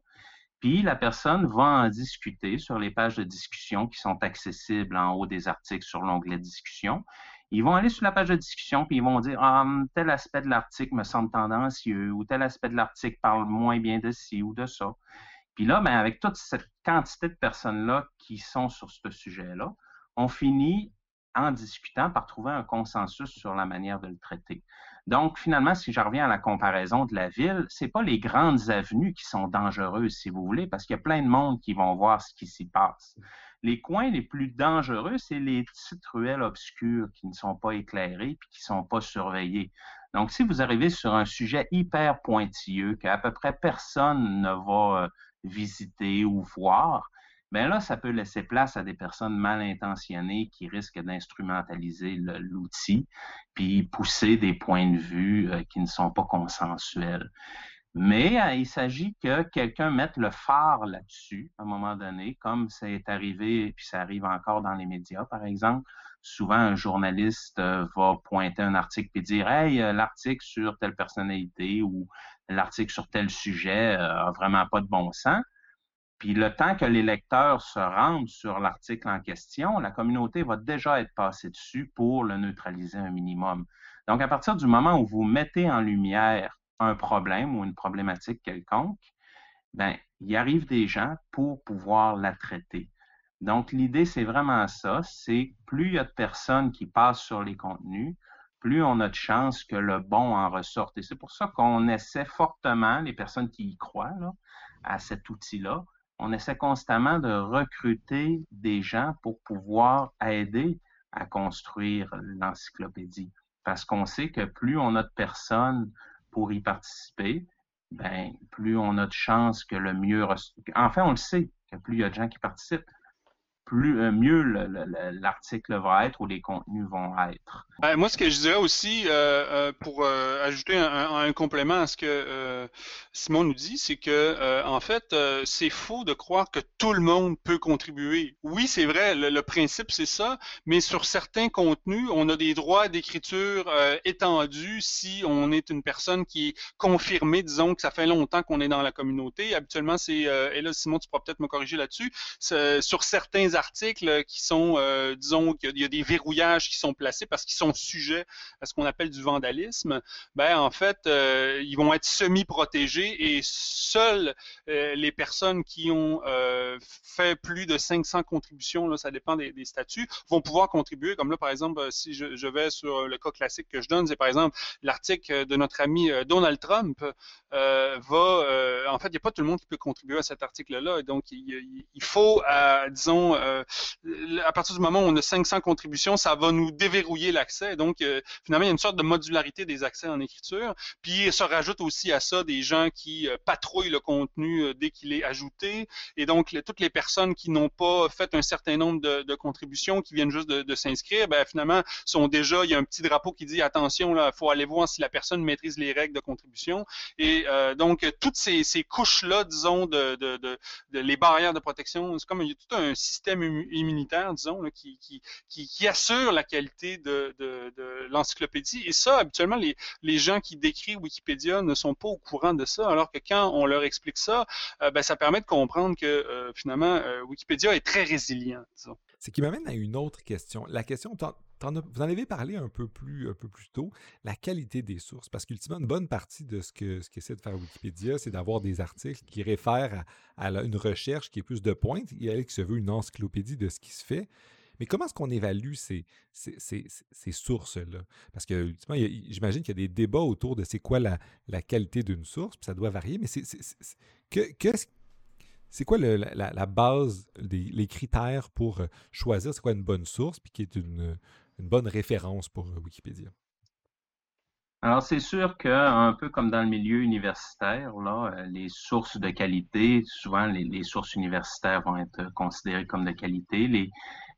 [SPEAKER 2] Puis la personne va en discuter sur les pages de discussion qui sont accessibles en haut des articles sur l'onglet discussion. Ils vont aller sur la page de discussion, puis ils vont dire Ah, tel aspect de l'article me semble tendancieux, ou tel aspect de l'article parle moins bien de ci ou de ça. Puis là, ben, avec toute cette quantité de personnes-là qui sont sur ce sujet-là, on finit en discutant par trouver un consensus sur la manière de le traiter. Donc, finalement, si je reviens à la comparaison de la ville, c'est pas les grandes avenues qui sont dangereuses, si vous voulez, parce qu'il y a plein de monde qui vont voir ce qui s'y passe. Les coins les plus dangereux, c'est les petites ruelles obscures qui ne sont pas éclairées et qui ne sont pas surveillées. Donc, si vous arrivez sur un sujet hyper pointilleux qu'à peu près personne ne va euh, visiter ou voir, bien là, ça peut laisser place à des personnes mal intentionnées qui risquent d'instrumentaliser l'outil, puis pousser des points de vue euh, qui ne sont pas consensuels. Mais euh, il s'agit que quelqu'un mette le phare là-dessus à un moment donné, comme ça est arrivé, puis ça arrive encore dans les médias, par exemple. Souvent, un journaliste euh, va pointer un article et dire Hey, l'article sur telle personnalité ou l'article sur tel sujet a vraiment pas de bon sens. Puis le temps que les lecteurs se rendent sur l'article en question, la communauté va déjà être passée dessus pour le neutraliser un minimum. Donc, à partir du moment où vous mettez en lumière un problème ou une problématique quelconque, ben, il arrive des gens pour pouvoir la traiter. Donc, l'idée, c'est vraiment ça, c'est plus il y a de personnes qui passent sur les contenus, plus on a de chances que le bon en ressorte. Et c'est pour ça qu'on essaie fortement, les personnes qui y croient, à cet outil-là, on essaie constamment de recruter des gens pour pouvoir aider à construire l'encyclopédie. Parce qu'on sait que plus on a de personnes pour y participer, ben, plus on a de chances que le mieux... Enfin, on le sait, que plus il y a de gens qui participent, plus euh, mieux l'article va être ou les contenus vont être.
[SPEAKER 3] Ben, moi, ce que je dirais aussi, euh, euh, pour ajouter un, complément à ce que Simon nous dit, c'est que en fait, c'est faux de croire que tout le monde peut contribuer. Oui, c'est vrai, le, principe c'est ça, mais sur certains contenus, on a des droits d'écriture étendus si on est une personne qui est confirmée, disons que ça fait longtemps qu'on est dans la communauté. Habituellement, c'est et là, Simon, tu pourras peut-être me corriger là-dessus. Sur certains articles qui sont, euh, disons, qu'il y a des verrouillages qui sont placés parce qu'ils sont sujets à ce qu'on appelle du vandalisme, ben en fait, euh, ils vont être semi-protégés et seules euh, les personnes qui ont fait plus de 500 contributions, là, ça dépend des, statuts, vont pouvoir contribuer. Comme là, par exemple, si je, vais sur le cas classique que je donne, c'est par exemple l'article de notre ami Donald Trump va, en fait, il n'y a pas tout le monde qui peut contribuer à cet article-là. Donc, il, il faut, disons, euh, à partir du moment où on a 500 contributions, ça va nous déverrouiller l'accès. Donc, euh, finalement, il y a une sorte de modularité des accès en écriture. Puis, se rajoute aussi à ça des gens qui patrouillent le contenu dès qu'il est ajouté. Et donc, toutes les personnes qui n'ont pas fait un certain nombre de, contributions, qui viennent juste de, s'inscrire, ben, finalement, sont déjà, il y a un petit drapeau qui dit attention, là, faut aller voir si la personne maîtrise les règles de contribution. Et donc, toutes ces, couches-là, disons, de, de, les barrières de protection, c'est comme il y a tout un système immunitaire, disons, qui, qui, qui, assure la qualité de, de, l'encyclopédie. Et ça, habituellement, les, les gens qui décrivent Wikipédia ne sont pas au courant de ça, alors que quand on leur explique ça, euh, ben, ça permet de comprendre que euh, finalement, euh, Wikipédia est très résilient, disons.
[SPEAKER 1] Ce qui m'amène à une autre question. La question, vous en avez parlé un peu plus, un peu plus tôt, la qualité des sources. Parce qu'ultimement, une bonne partie de ce que ce qu'essaie de faire Wikipédia, c'est d'avoir des articles qui réfèrent à, une recherche qui est plus de pointe et elle qui se veut une encyclopédie de ce qui se fait. Mais comment est-ce qu'on évalue ces, ces, sources-là? Parce que, ultimement, j'imagine qu'il y a des débats autour de c'est quoi la, qualité d'une source, puis ça doit varier, mais c'est, c'est quoi la, base, les critères pour choisir c'est quoi une bonne source, puis qui est une, une bonne référence pour euh, Wikipédia?
[SPEAKER 2] Alors, c'est sûr qu'un peu comme dans le milieu universitaire, là, euh, les sources de qualité, souvent les, sources universitaires vont être considérées comme de qualité.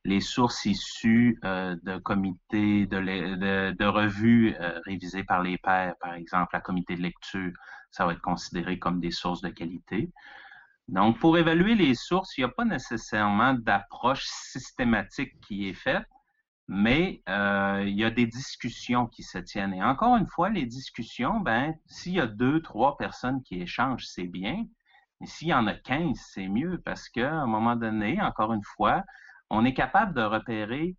[SPEAKER 2] Les, sources issues euh, de comités, de, revues révisées par les pairs, par exemple, la comité de lecture, ça va être considéré comme des sources de qualité. Donc, pour évaluer les sources, il n'y a pas nécessairement d'approche systématique qui est faite mais euh, il y a des discussions qui se tiennent. Et encore une fois, les discussions, ben, s'il y a deux, trois personnes qui échangent, c'est bien. Mais s'il y en a quinze, c'est mieux parce qu'à un moment donné, encore une fois, on est capable de repérer.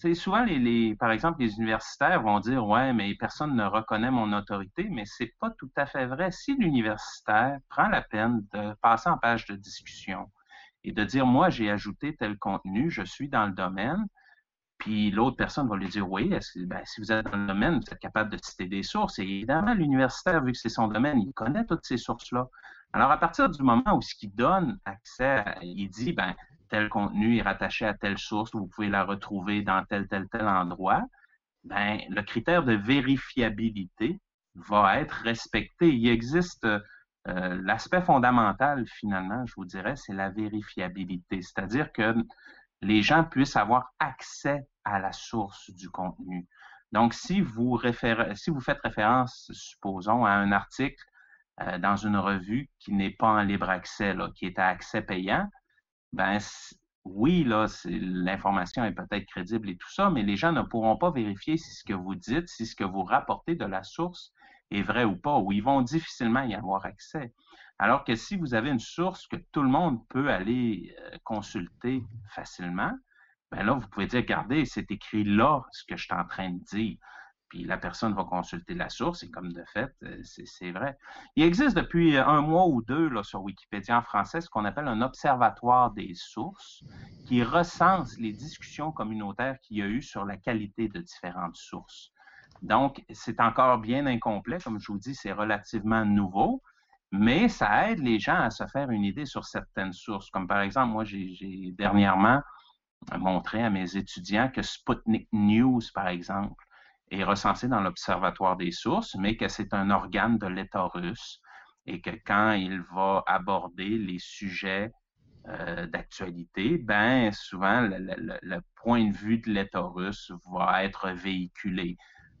[SPEAKER 2] Tu souvent, les, les, par exemple, les universitaires vont dire Ouais, mais personne ne reconnaît mon autorité, mais c'est pas tout à fait vrai. Si l'universitaire prend la peine de passer en page de discussion et de dire Moi, j'ai ajouté tel contenu, je suis dans le domaine, puis l'autre personne va lui dire oui, ben, si vous êtes dans le domaine, vous êtes capable de citer des sources. Et évidemment, l'universitaire, vu que c'est son domaine, il connaît toutes ces sources-là. Alors, à partir du moment où ce qui donne accès, il dit, ben, tel contenu est rattaché à telle source, vous pouvez la retrouver dans tel, tel, tel endroit, ben, le critère de vérifiabilité va être respecté. Il existe euh, l'aspect fondamental, finalement, je vous dirais, c'est la vérifiabilité. C'est-à-dire que les gens puissent avoir accès à la source du contenu. Donc, si vous, faites référence, supposons, à un article euh, dans une revue qui n'est pas en libre accès, qui est à accès payant, ben oui, là, l'information est peut-être crédible et tout ça, mais les gens ne pourront pas vérifier si ce que vous dites, si ce que vous rapportez de la source est vrai ou pas, ou ils vont difficilement y avoir accès. Alors que si vous avez une source que tout le monde peut aller euh, consulter facilement, ben là, vous pouvez dire, regardez, c'est écrit là ce que je suis en train de dire. Puis la personne va consulter la source et comme de fait, euh, c'est vrai. Il existe depuis un mois ou deux là, sur Wikipédia en français ce qu'on appelle un observatoire des sources qui recense les discussions communautaires qu'il y a eu sur la qualité de différentes sources. Donc, c'est encore bien incomplet, comme je vous dis, c'est relativement nouveau, mais ça aide les gens à se faire une idée sur certaines sources. Comme par exemple, moi, j'ai dernièrement montré à mes étudiants que Sputnik News, par exemple, est recensé dans l'Observatoire des sources, mais que c'est un organe de l'État russe et que quand il va aborder les sujets euh, d'actualité, ben souvent le, point de vue de l'État russe va être véhiculé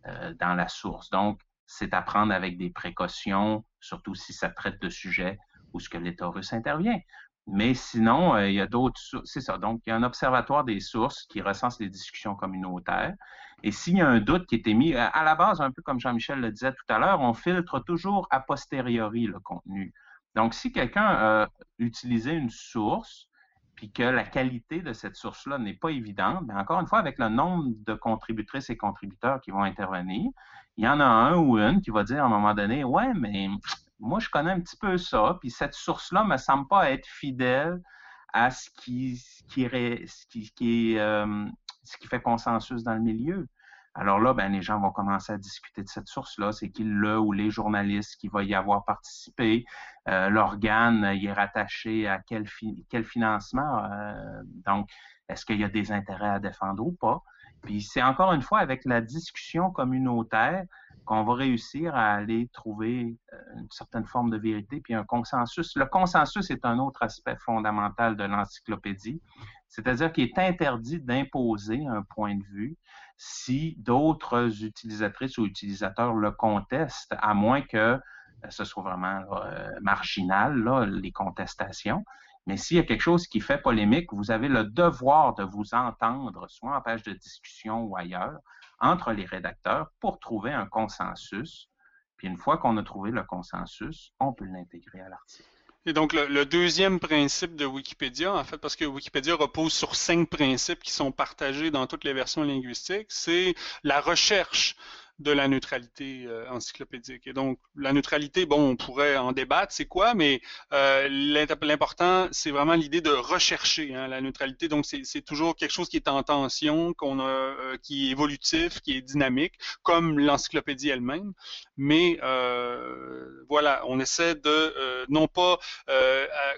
[SPEAKER 2] euh, dans la source. Donc, c'est à prendre avec des précautions, surtout si ça traite de sujets où ce que l'État russe intervient. Mais sinon, euh, il y a d'autres C'est ça. Donc, il y a un observatoire des sources qui recense les discussions communautaires. Et s'il y a un doute qui est émis, à la base, un peu comme Jean-Michel le disait tout à l'heure, on filtre toujours a posteriori le contenu. Donc, si quelqu'un a utilisé une source, puis que la qualité de cette source-là n'est pas évidente, bien encore une fois, avec le nombre de contributrices et contributeurs qui vont intervenir, il y en a un ou une qui va dire à un moment donné, ouais, mais moi, je connais un petit peu ça, puis cette source-là me semble pas être fidèle à ce qui, ce qui, euh, fait consensus dans le milieu. Alors là, ben, les gens vont commencer à discuter de cette source-là. C'est qui le ou les journalistes qui va y avoir participé. Euh, l'organe y est rattaché à quel, quel financement. Euh, donc, est-ce qu'il y a des intérêts à défendre ou pas? Puis c'est encore une fois avec la discussion communautaire qu'on va réussir à aller trouver euh, une certaine forme de vérité, puis un consensus. Le consensus est un autre aspect fondamental de l'encyclopédie, c'est-à-dire qu'il est interdit d'imposer un point de vue si d'autres utilisatrices ou utilisateurs le contestent, à moins que euh, ce soit vraiment euh, marginal, les contestations. Mais s'il y a quelque chose qui fait polémique, vous avez le devoir de vous entendre, soit en page de discussion ou ailleurs, entre les rédacteurs pour trouver un consensus. Puis une fois qu'on a trouvé le consensus, on peut l'intégrer à l'article.
[SPEAKER 3] Et donc, le, le, deuxième principe de Wikipédia, en fait, parce que Wikipédia repose sur cinq principes qui sont partagés dans toutes les versions linguistiques, c'est la recherche de la neutralité euh, encyclopédique. Et donc, la neutralité, bon, on pourrait en débattre, c'est quoi, mais euh, l'important, c'est vraiment l'idée de rechercher hein, la neutralité. Donc, c'est toujours quelque chose qui est en tension, euh, qui est évolutif, qui est dynamique, comme l'encyclopédie elle-même. Mais voilà, on essaie de non pas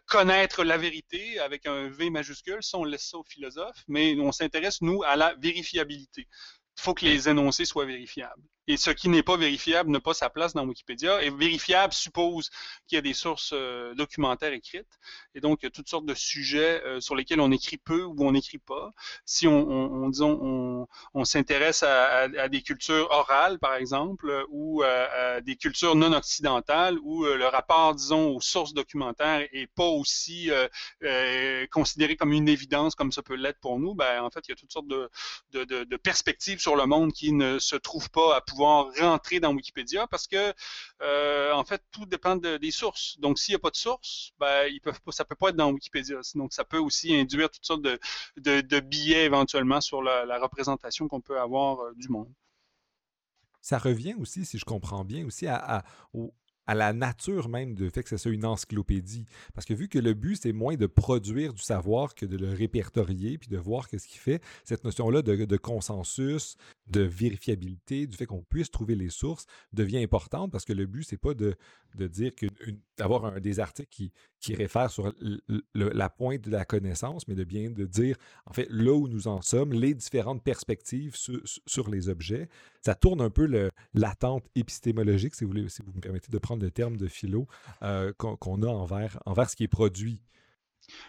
[SPEAKER 3] connaître la vérité avec un V majuscule, ça on laisse ça aux philosophes, mais on s'intéresse, nous, à la vérifiabilité il faut que les énoncés soient vérifiables. Et ce qui n'est pas vérifiable n'a pas sa place dans Wikipédia. Et vérifiable suppose qu'il y a des sources euh, documentaires écrites. Et donc, il y a toutes sortes de sujets euh, sur lesquels on écrit peu ou on n'écrit pas. Si on, on, disons, on, s'intéresse à, des cultures orales, par exemple, ou à, des cultures non occidentales, où euh, le rapport, disons, aux sources documentaires est pas aussi considéré comme une évidence comme ça peut l'être pour nous, ben, en fait, il y a toutes sortes de, de perspectives sur le monde qui ne se trouvent pas à pouvoir pouvoir rentrer dans Wikipédia parce que, euh, en fait, tout dépend des sources. Donc, s'il n'y a pas de source, ben, ils peuvent pas, ça peut pas être dans Wikipédia. Donc, ça peut aussi induire toutes sortes de, de, billets éventuellement sur la, représentation qu'on peut avoir euh, du monde.
[SPEAKER 1] Ça revient aussi, si je comprends bien, aussi à, à la nature même de fait que c'est ça une encyclopédie. Parce que vu que le but, c'est moins de produire du savoir que de le répertorier puis de voir qu'est-ce qu'il fait, cette notion-là de, consensus, de vérifiabilité, du fait qu'on puisse trouver les sources, devient importante parce que le but, c'est pas de, de dire que d'avoir des articles qui, qui réfèrent sur la pointe de la connaissance, mais de bien de dire, en fait, là où nous en sommes, les différentes perspectives sur, les objets. Ça tourne un peu l'attente épistémologique, si vous, si vous me permettez de prendre le terme de philo, euh, qu'on a envers, envers ce qui est produit.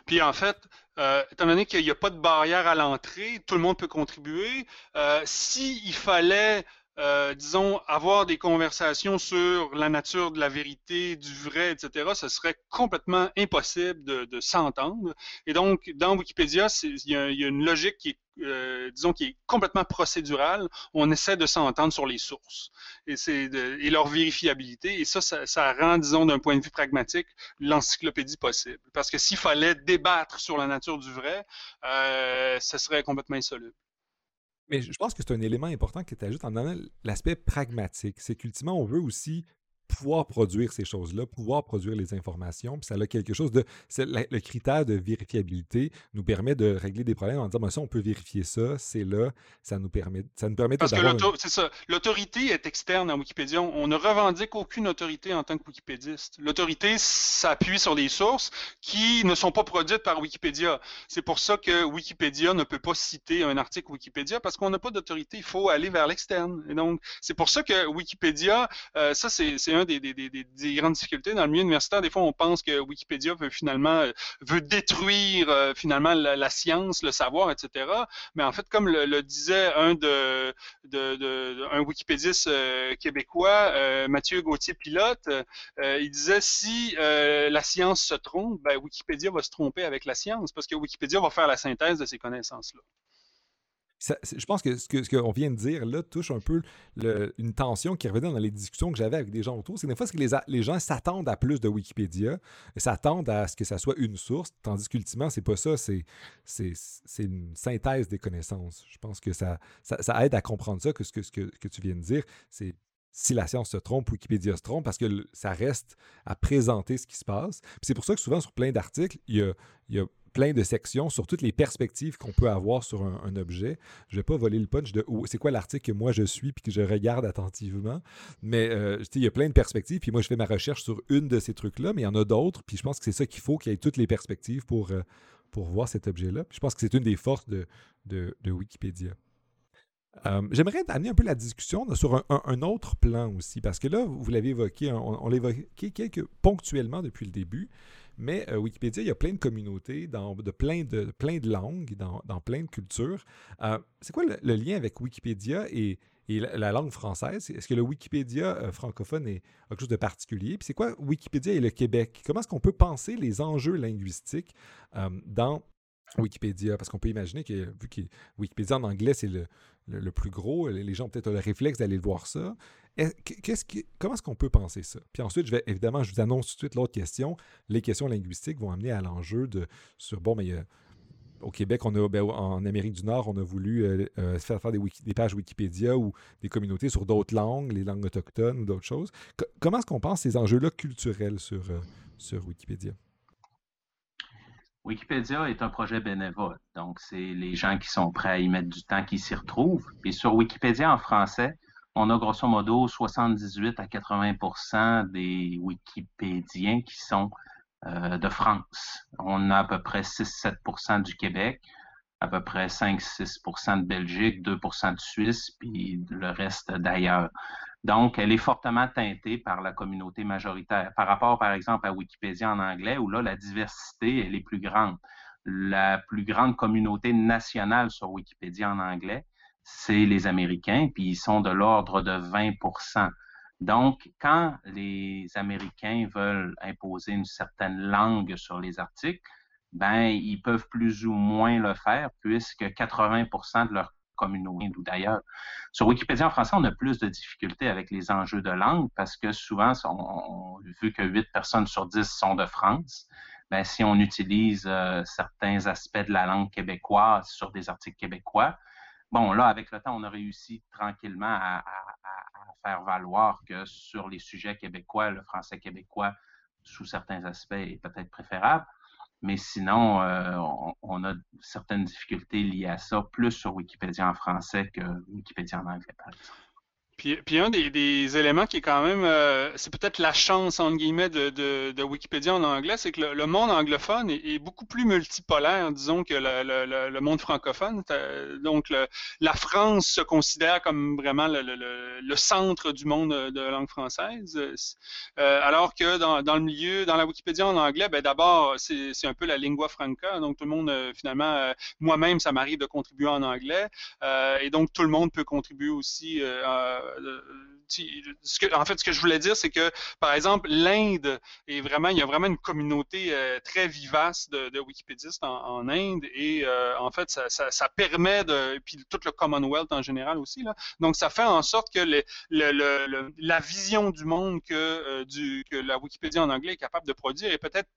[SPEAKER 3] Puis en fait, euh, étant donné qu'il n'y a pas de barrière à l'entrée, tout le monde peut contribuer. Euh, S'il fallait euh, disons, avoir des conversations sur la nature de la vérité, du vrai, etc., ce serait complètement impossible de, s'entendre. Et donc, dans Wikipédia, il y, a une logique qui est, euh, disons, qui est complètement procédurale. On essaie de s'entendre sur les sources et, et leur vérifiabilité. Et ça, ça, rend, disons, d'un point de vue pragmatique, l'encyclopédie possible. Parce que s'il fallait débattre sur la nature du vrai, euh, ce serait complètement insoluble.
[SPEAKER 1] Mais je pense que c'est un élément important que tu ajoutes en donnant l'aspect pragmatique. C'est qu'ultimement, on veut aussi pouvoir produire ces choses-là, pouvoir produire les informations. Puis ça a quelque chose de. le critère de vérifiabilité nous permet de régler des problèmes en disant ben, ça, on peut vérifier ça, c'est là, ça nous permet, ça nous permet
[SPEAKER 3] Parce que c'est ça. L'autorité est externe à Wikipédia. On ne revendique aucune autorité en tant que wikipédiste. L'autorité s'appuie sur des sources qui ne sont pas produites par Wikipédia. C'est pour ça que Wikipédia ne peut pas citer un article Wikipédia parce qu'on n'a pas d'autorité. Il faut aller vers l'externe. Et donc, c'est pour ça que Wikipédia, euh, ça, c'est des, grandes difficultés dans le milieu universitaire. Des fois, on pense que Wikipédia veut finalement euh, veut détruire euh, finalement la, science, le savoir, etc. Mais en fait, comme le, disait un de, un wikipédiste euh, québécois, Mathieu Gauthier-Pilote, il disait si la science se trompe, ben, Wikipédia va se tromper avec la science parce que Wikipédia va faire la synthèse de ces connaissances-là
[SPEAKER 1] je pense que ce qu'on vient de dire là touche un peu une tension qui revenait dans les discussions que j'avais avec des gens autour. C'est des fois que les, les gens s'attendent à plus de Wikipédia, s'attendent à ce que ça soit une source, tandis qu'ultimement, c'est pas ça, c'est, une synthèse des connaissances. Je pense que ça, ça, aide à comprendre ça, que ce que, que, tu viens de dire, c'est si la science se trompe, Wikipédia se trompe, parce que ça reste à présenter ce qui se passe. c'est pour ça que souvent, sur plein d'articles, il y a plein de sections sur toutes les perspectives qu'on peut avoir sur un, objet. Je ne vais pas voler le punch de c'est quoi l'article que moi je suis puis que je regarde attentivement. Mais euh, il y a plein de perspectives. Puis moi, je fais ma recherche sur une de ces trucs-là, mais il y en a d'autres. Puis je pense que c'est ça qu'il faut, qu'il y ait toutes les perspectives pour, euh, pour voir cet objet-là. Je pense que c'est une des forces de, de, Wikipédia. Euh, j'aimerais amener un peu la discussion sur un, autre plan aussi, parce que là, vous l'avez évoqué, on, on l'a évoqué quelques, ponctuellement depuis le début, mais euh, Wikipédia, il y a plein de communautés dans, de, plein de, plein de langues, dans, dans plein de cultures. Euh, c'est quoi le, lien avec Wikipédia et, et la, langue française? Est-ce que le Wikipédia euh, francophone est quelque chose de particulier? Puis c'est quoi Wikipédia et le Québec? Comment est-ce qu'on peut penser les enjeux linguistiques dans Wikipédia, parce qu'on peut imaginer que, vu que Wikipédia en anglais, c'est le, le, plus gros, les gens peut-être ont le réflexe d'aller voir ça. Comment est-ce qu'on peut penser ça? Puis ensuite, je vais évidemment, je vous annonce tout de suite l'autre question. Les questions linguistiques vont amener à l'enjeu de sur bon, mais au Québec, on a, ben, en Amérique du Nord, on a voulu euh, euh, faire, faire des, pages Wikipédia ou des communautés sur d'autres langues, les langues autochtones ou d'autres choses. comment est-ce qu'on pense ces enjeux-là culturels sur, euh, sur Wikipédia?
[SPEAKER 2] Wikipédia est un projet bénévole. Donc, c'est les gens qui sont prêts à y mettre du temps qui s'y retrouvent. Et sur Wikipédia en français, on a grosso modo 78 à 80% des Wikipédiens qui sont euh, de France. On a à peu près 6-7% du Québec, à peu près 5-6% de Belgique, 2% de Suisse, puis le reste d'ailleurs. Donc, elle est fortement teintée par la communauté majoritaire. Par rapport, par exemple, à Wikipédia en anglais, où là, la diversité, elle est plus grande. La plus grande communauté nationale sur Wikipédia en anglais, c'est les Américains, puis ils sont de l'ordre de 20% donc, quand les Américains veulent imposer une certaine langue sur les articles, ben, ils peuvent plus ou moins le faire puisque 80% de leur communauté ou d'ailleurs. Sur Wikipédia en français, on a plus de difficultés avec les enjeux de langue parce que souvent, vu que 8 personnes sur 10 sont de France, ben, si on utilise euh, certains aspects de la langue québécoise sur des articles québécois, Bon, là, avec le temps, on a réussi tranquillement à, faire valoir que sur les sujets québécois, le français québécois, sous certains aspects, est peut-être préférable. Mais sinon, euh, on, a certaines difficultés liées à ça, plus sur Wikipédia en français que Wikipédia en anglais.
[SPEAKER 3] Puis, un des, éléments qui est quand même, euh, c'est peut-être la chance, entre guillemets, de, de, Wikipédia en anglais, c'est que le, monde anglophone est, beaucoup plus multipolaire, disons, que le, le monde francophone. Donc, la France se considère comme vraiment le, centre du monde de langue française, euh, alors que dans, dans, le milieu, dans la Wikipédia en anglais, ben d'abord, c'est un peu la lingua franca, donc tout le monde, euh, finalement, moi-même, ça m'arrive de contribuer en anglais, et donc tout le monde peut contribuer aussi euh, en fait, ce que je voulais dire, c'est que, par exemple, l'Inde est vraiment, il y a vraiment une communauté euh, très vivace de, wikipédistes en, Inde et euh, en fait, ça, permet de, puis tout le Commonwealth en général aussi, donc ça fait en sorte que la vision du monde que la Wikipédia en anglais est capable de produire est peut-être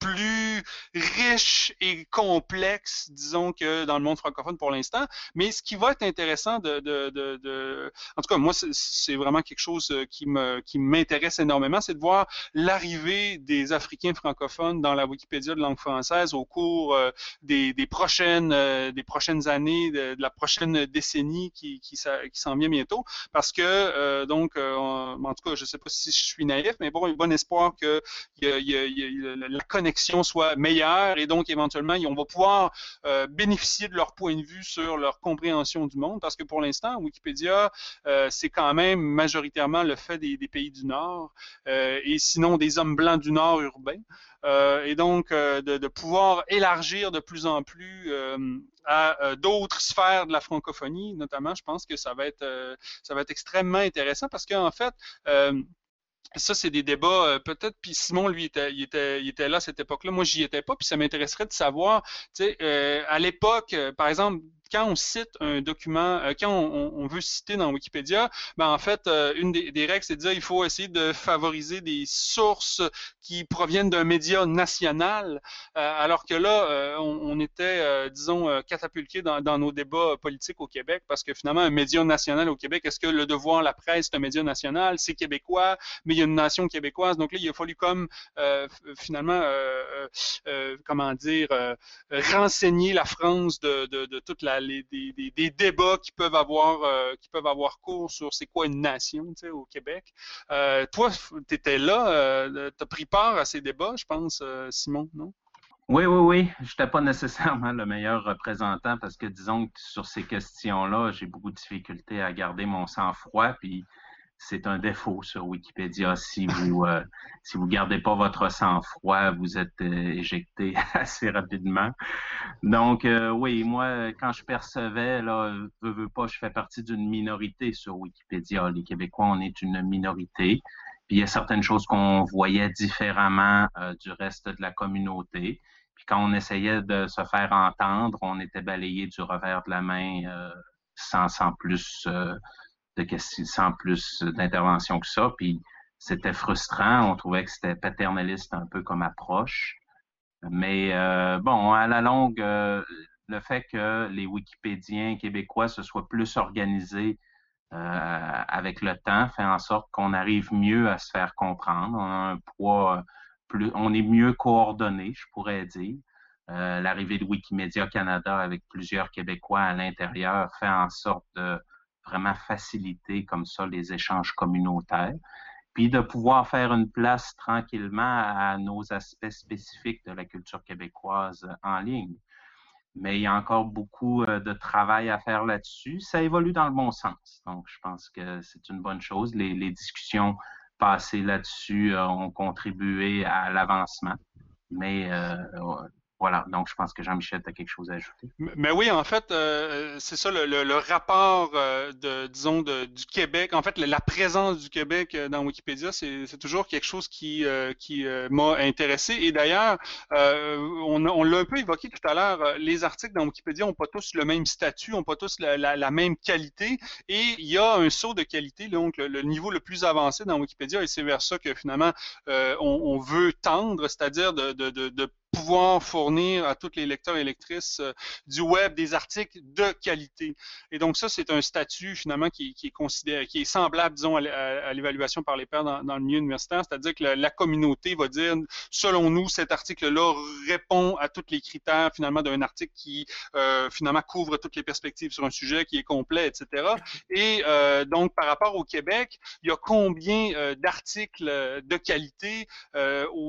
[SPEAKER 3] plus riche et complexe, disons, que dans le monde francophone pour l'instant. Mais ce qui va être intéressant de, en tout cas, moi, c'est vraiment quelque chose euh, qui m'intéresse énormément, c'est de voir l'arrivée des Africains francophones dans la Wikipédia de langue française au cours euh, des, des prochaines euh, des prochaines années, de, la prochaine décennie qui s'en vient bientôt, parce que donc, en tout cas, je sais pas si je suis naïf, mais bon, il y a bon espoir que la connexion soit meilleure et donc éventuellement on va pouvoir euh, bénéficier de leur point de vue sur leur compréhension du monde parce que pour l'instant Wikipédia euh, c'est quand même majoritairement le fait des, pays du Nord euh, et sinon des hommes blancs du Nord urbains. Et donc de, pouvoir élargir de plus en plus à d'autres sphères de la francophonie notamment je pense que ça va être ça va être extrêmement intéressant parce qu'en fait ça, c'est des débats, euh, peut-être, puis Simon, lui, était, il, était, il était là à cette époque-là. Moi, j'y étais pas, puis ça m'intéresserait de savoir, tu sais, euh, à l'époque, euh, par exemple, quand on cite un document, euh, quand on, veut citer dans Wikipédia, ben en fait, euh, une des, règles, c'est de dire qu'il faut essayer de favoriser des sources qui proviennent d'un média national, euh, alors que là, on, était, disons, catapulté dans, nos débats politiques au Québec, parce que finalement, un média national au Québec, est-ce que le devoir, la presse, c'est un média national, c'est québécois, mais il y a une nation québécoise, donc là, il a fallu comme finalement comment dire, renseigner la France de, de, de toute la, des, débats qui peuvent avoir, qui peuvent avoir cours sur c'est quoi une nation, au Québec. toi, tu étais là, tu as pris part à ces débats, je pense, Simon, non?
[SPEAKER 2] Oui, oui, oui. Je n'étais pas nécessairement le meilleur représentant parce que disons que sur ces questions-là, j'ai beaucoup de difficultés à garder mon sang-froid. Puis c'est un défaut sur Wikipédia. Si vous euh, si vous gardez pas votre sang-froid, vous êtes euh, éjecté assez rapidement. Donc euh, oui, moi quand je percevais là, veux, veux pas, je fais partie d'une minorité sur Wikipédia. Les Québécois, on est une minorité. Puis il y a certaines choses qu'on voyait différemment du reste de la communauté. Puis quand on essayait de se faire entendre, on était balayé du revers de la main sans, sans plus de sans plus d'intervention que ça. Puis c'était frustrant. On trouvait que c'était paternaliste un peu comme approche. Mais euh, bon, à la longue, euh, le fait que les Wikipédiens québécois se soient plus organisés euh, avec le temps fait en sorte qu'on arrive mieux à se faire comprendre. On a un poids plus, on est mieux coordonné, je pourrais dire. L'arrivée de Wikimedia Canada avec plusieurs Québécois à l'intérieur fait en sorte de vraiment faciliter comme ça les échanges communautaires, puis de pouvoir faire une place tranquillement à nos aspects spécifiques de la culture québécoise en ligne. Mais il y a encore beaucoup euh, de travail à faire là-dessus. Ça évolue dans le bon sens. Donc, je pense que c'est une bonne chose. Les, discussions passées là-dessus euh, ont contribué à l'avancement. Mais euh, voilà, donc je pense que Jean-Michel a quelque chose à ajouter?
[SPEAKER 3] Mais oui, en fait, euh, c'est ça le, rapport euh, de, disons, du Québec. En fait, la présence du Québec euh, dans Wikipédia, c'est toujours quelque chose qui, qui m'a intéressé. Et d'ailleurs, on, on l'a un peu évoqué tout à l'heure, les articles dans Wikipédia n'ont pas tous le même statut, n'ont pas tous la, même qualité. Et il y a un saut de qualité, donc le, niveau le plus avancé dans Wikipédia, et c'est vers ça que finalement on, veut tendre, c'est-à-dire de, de, de pouvoir fournir à tous les lecteurs et lectrices euh, du web des articles de qualité. Et donc ça, c'est un statut finalement qui, est considéré, qui est semblable, disons, à, l'évaluation par les pairs dans, le milieu universitaire, c'est-à-dire que la, communauté va dire, selon nous, cet article-là répond à tous les critères finalement d'un article qui euh, finalement couvre toutes les perspectives sur un sujet qui est complet, etc. Et euh, donc par rapport au Québec, il y a combien d'articles de qualité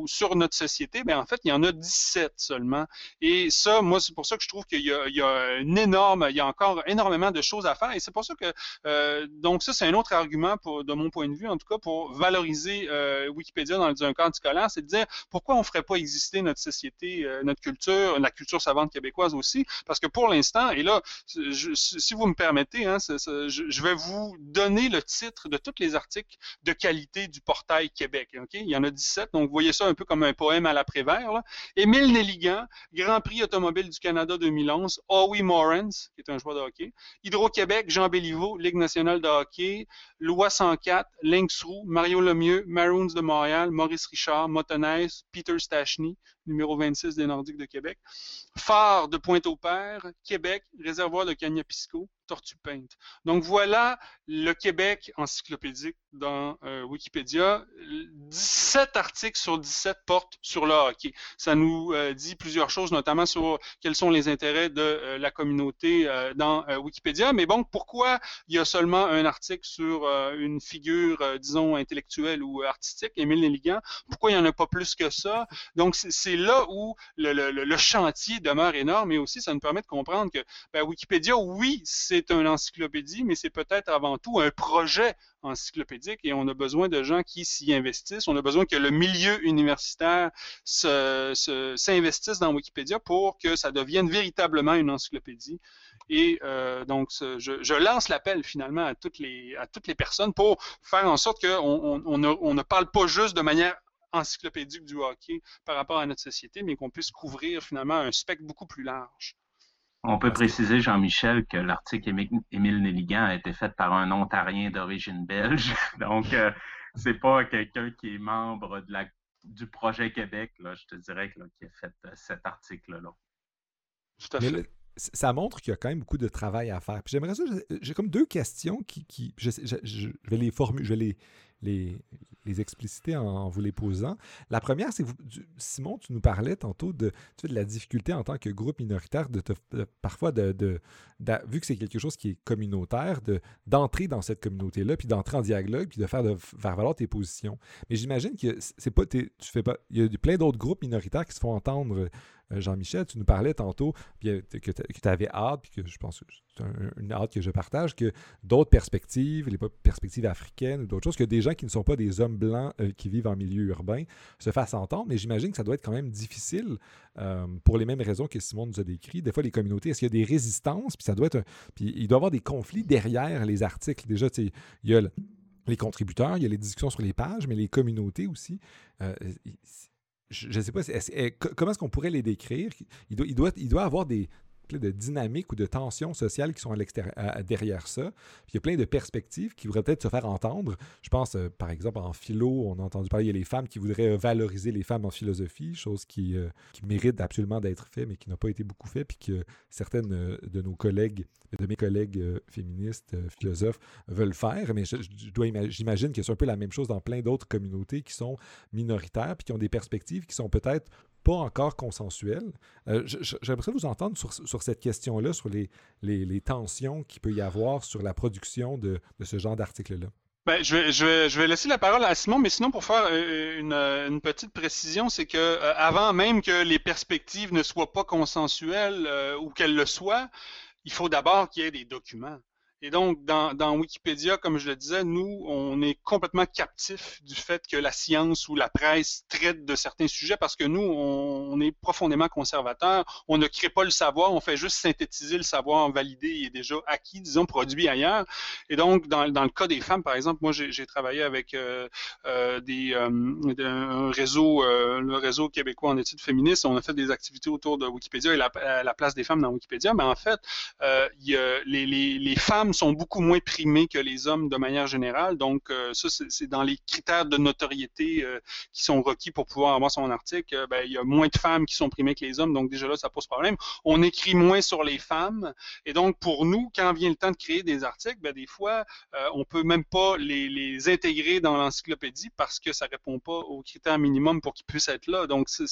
[SPEAKER 3] sur notre société? Ben en fait, il y en a 10 17 seulement. Et ça, moi, c'est pour ça que je trouve qu'il y, a un énorme, il y a encore énormément de choses à faire. Et c'est pour ça que, euh, donc ça, c'est un autre argument de mon point de vue, en tout cas, pour valoriser euh, Wikipédia dans un cadre scolaire, c'est de dire pourquoi on ne ferait pas exister notre société, euh, notre culture, la culture savante québécoise aussi, parce que pour l'instant, et là, si vous me permettez, hein, je, vais vous donner le titre de tous les articles de qualité du portail Québec. Il y en a 17, donc vous voyez ça un peu comme un poème à l'après-vert. Émile Nelligan, Grand Prix automobile du Canada 2011, Howie Morans, qui est un joueur de hockey, Hydro-Québec, Jean Béliveau, Ligue nationale de hockey, Loi 104, Lynx Roux, Mario Lemieux, Maroons de Montréal, Maurice Richard, Motoneige, Peter Stachny, numéro 26 des Nordiques de Québec, Phare de Pointe-au-Père, Québec, Réservoir de Cagnapisco, Tortue Peinte. Donc voilà le Québec encyclopédique dans euh, Wikipédia. 17 articles sur 17 portent sur le hockey. Ça nous euh, dit plusieurs choses, notamment sur quels sont les intérêts de euh, la communauté dans Wikipédia. Mais bon, pourquoi il y a seulement un article sur une figure, disons, intellectuelle ou artistique, Émile Nelligan? Pourquoi il n'y en a pas plus que ça? Donc c'est là où le, chantier demeure énorme et aussi ça nous permet de comprendre que ben, Wikipédia, oui, c'est c'est une encyclopédie, mais c'est peut-être avant tout un projet encyclopédique et on a besoin de gens qui s'y investissent. On a besoin que le milieu universitaire s'investisse dans Wikipédia pour que ça devienne véritablement une encyclopédie. Et euh, donc, je, lance l'appel finalement à toutes, les, à toutes les personnes pour faire en sorte qu'on on, ne parle pas juste de manière encyclopédique du hockey par rapport à notre société, mais qu'on puisse couvrir finalement un spectre beaucoup plus large.
[SPEAKER 2] On peut préciser, Jean-Michel, que l'article Émile Nelligan a été fait par un Ontarien d'origine belge. Donc, euh, c'est pas quelqu'un qui est membre de la, du projet Québec, là, je te dirais, qui a fait euh, cet article-là.
[SPEAKER 1] Tout à fait. ça montre qu'il y a quand même beaucoup de travail à faire. j'aimerais ça, j'ai comme deux questions qui, qui je, vais les formuler, je vais les, les, expliciter en, vous les posant. La première, c'est Simon, tu nous parlais tantôt de, la difficulté en tant que groupe minoritaire de, parfois de, vu que c'est quelque chose qui est communautaire, d'entrer dans cette communauté-là, puis d'entrer en dialogue, puis de faire, de faire valoir tes positions. Mais j'imagine que c'est pas, tu fais pas, il y a plein d'autres groupes minoritaires qui se font entendre Jean-Michel, tu nous parlais tantôt euh, que tu avais hâte, puis que je pense que c'est une hâte que je partage, que d'autres perspectives, les perspectives africaines ou d'autres choses, que des gens qui ne sont pas des hommes blancs euh, qui vivent en milieu urbain se fassent entendre. Mais j'imagine que ça doit être quand même difficile pour les mêmes raisons que Simon nous a décrit. Des fois, les communautés, est-ce qu'il y a des résistances, puis ça doit être. puis il doit y avoir des conflits derrière les articles. Déjà, il y a les contributeurs, il y a les discussions sur les pages, mais les communautés aussi je ne sais pas, comment est-ce qu'on pourrait les décrire? Il doit avoir des, de dynamiques ou de tensions sociales qui sont à derrière ça. Puis il y a plein de perspectives qui voudraient peut-être se faire entendre. Je pense, euh, par exemple, en philo, on a entendu parler, il y a les femmes qui voudraient euh, valoriser les femmes en philosophie, chose qui, euh, qui mérite absolument d'être fait, mais qui n'a pas été beaucoup fait, puis que certaines de nos collègues, de mes collègues féministes, philosophes, veulent faire. Mais j'imagine que c'est un peu la même chose dans plein d'autres communautés qui sont minoritaires, puis qui ont des perspectives qui sont peut-être pas encore consensuel. Euh, J'aimerais vous entendre sur, sur cette question-là, sur les, les, tensions qu'il peut y avoir sur la production de, de ce genre d'article-là.
[SPEAKER 3] Ben, je, vais, je, vais, je vais laisser la parole à Simon, mais sinon, pour faire euh, une, une petite précision, c'est que euh, avant même que les perspectives ne soient pas consensuelles ou qu'elles le soient, il faut d'abord qu'il y ait des documents. Et donc, dans, dans, Wikipédia, comme je le disais, nous, on est complètement captifs du fait que la science ou la presse traite de certains sujets parce que nous, on, est profondément conservateurs. On ne crée pas le savoir, on fait juste synthétiser le savoir validé et déjà acquis, disons, produit ailleurs. Et donc, dans, dans le cas des femmes, par exemple, moi, j'ai travaillé avec euh, euh, des, euh, un réseau, euh, le réseau québécois en études féministes. On a fait des activités autour de Wikipédia et la, la place des femmes dans Wikipédia. Mais en fait, il y a les, les, les femmes sont beaucoup moins primés que les hommes de manière générale. Donc, euh, ça, c'est dans les critères de notoriété euh, qui sont requis pour pouvoir avoir son article. Euh, ben, il y a moins de femmes qui sont primées que les hommes. Donc, déjà là, ça pose problème. On écrit moins sur les femmes. Et donc, pour nous, quand vient le temps de créer des articles, ben, des fois, on peut même pas les, intégrer dans l'encyclopédie parce que ça répond pas aux critères minimums pour qu'ils puissent être là. Donc, c'est,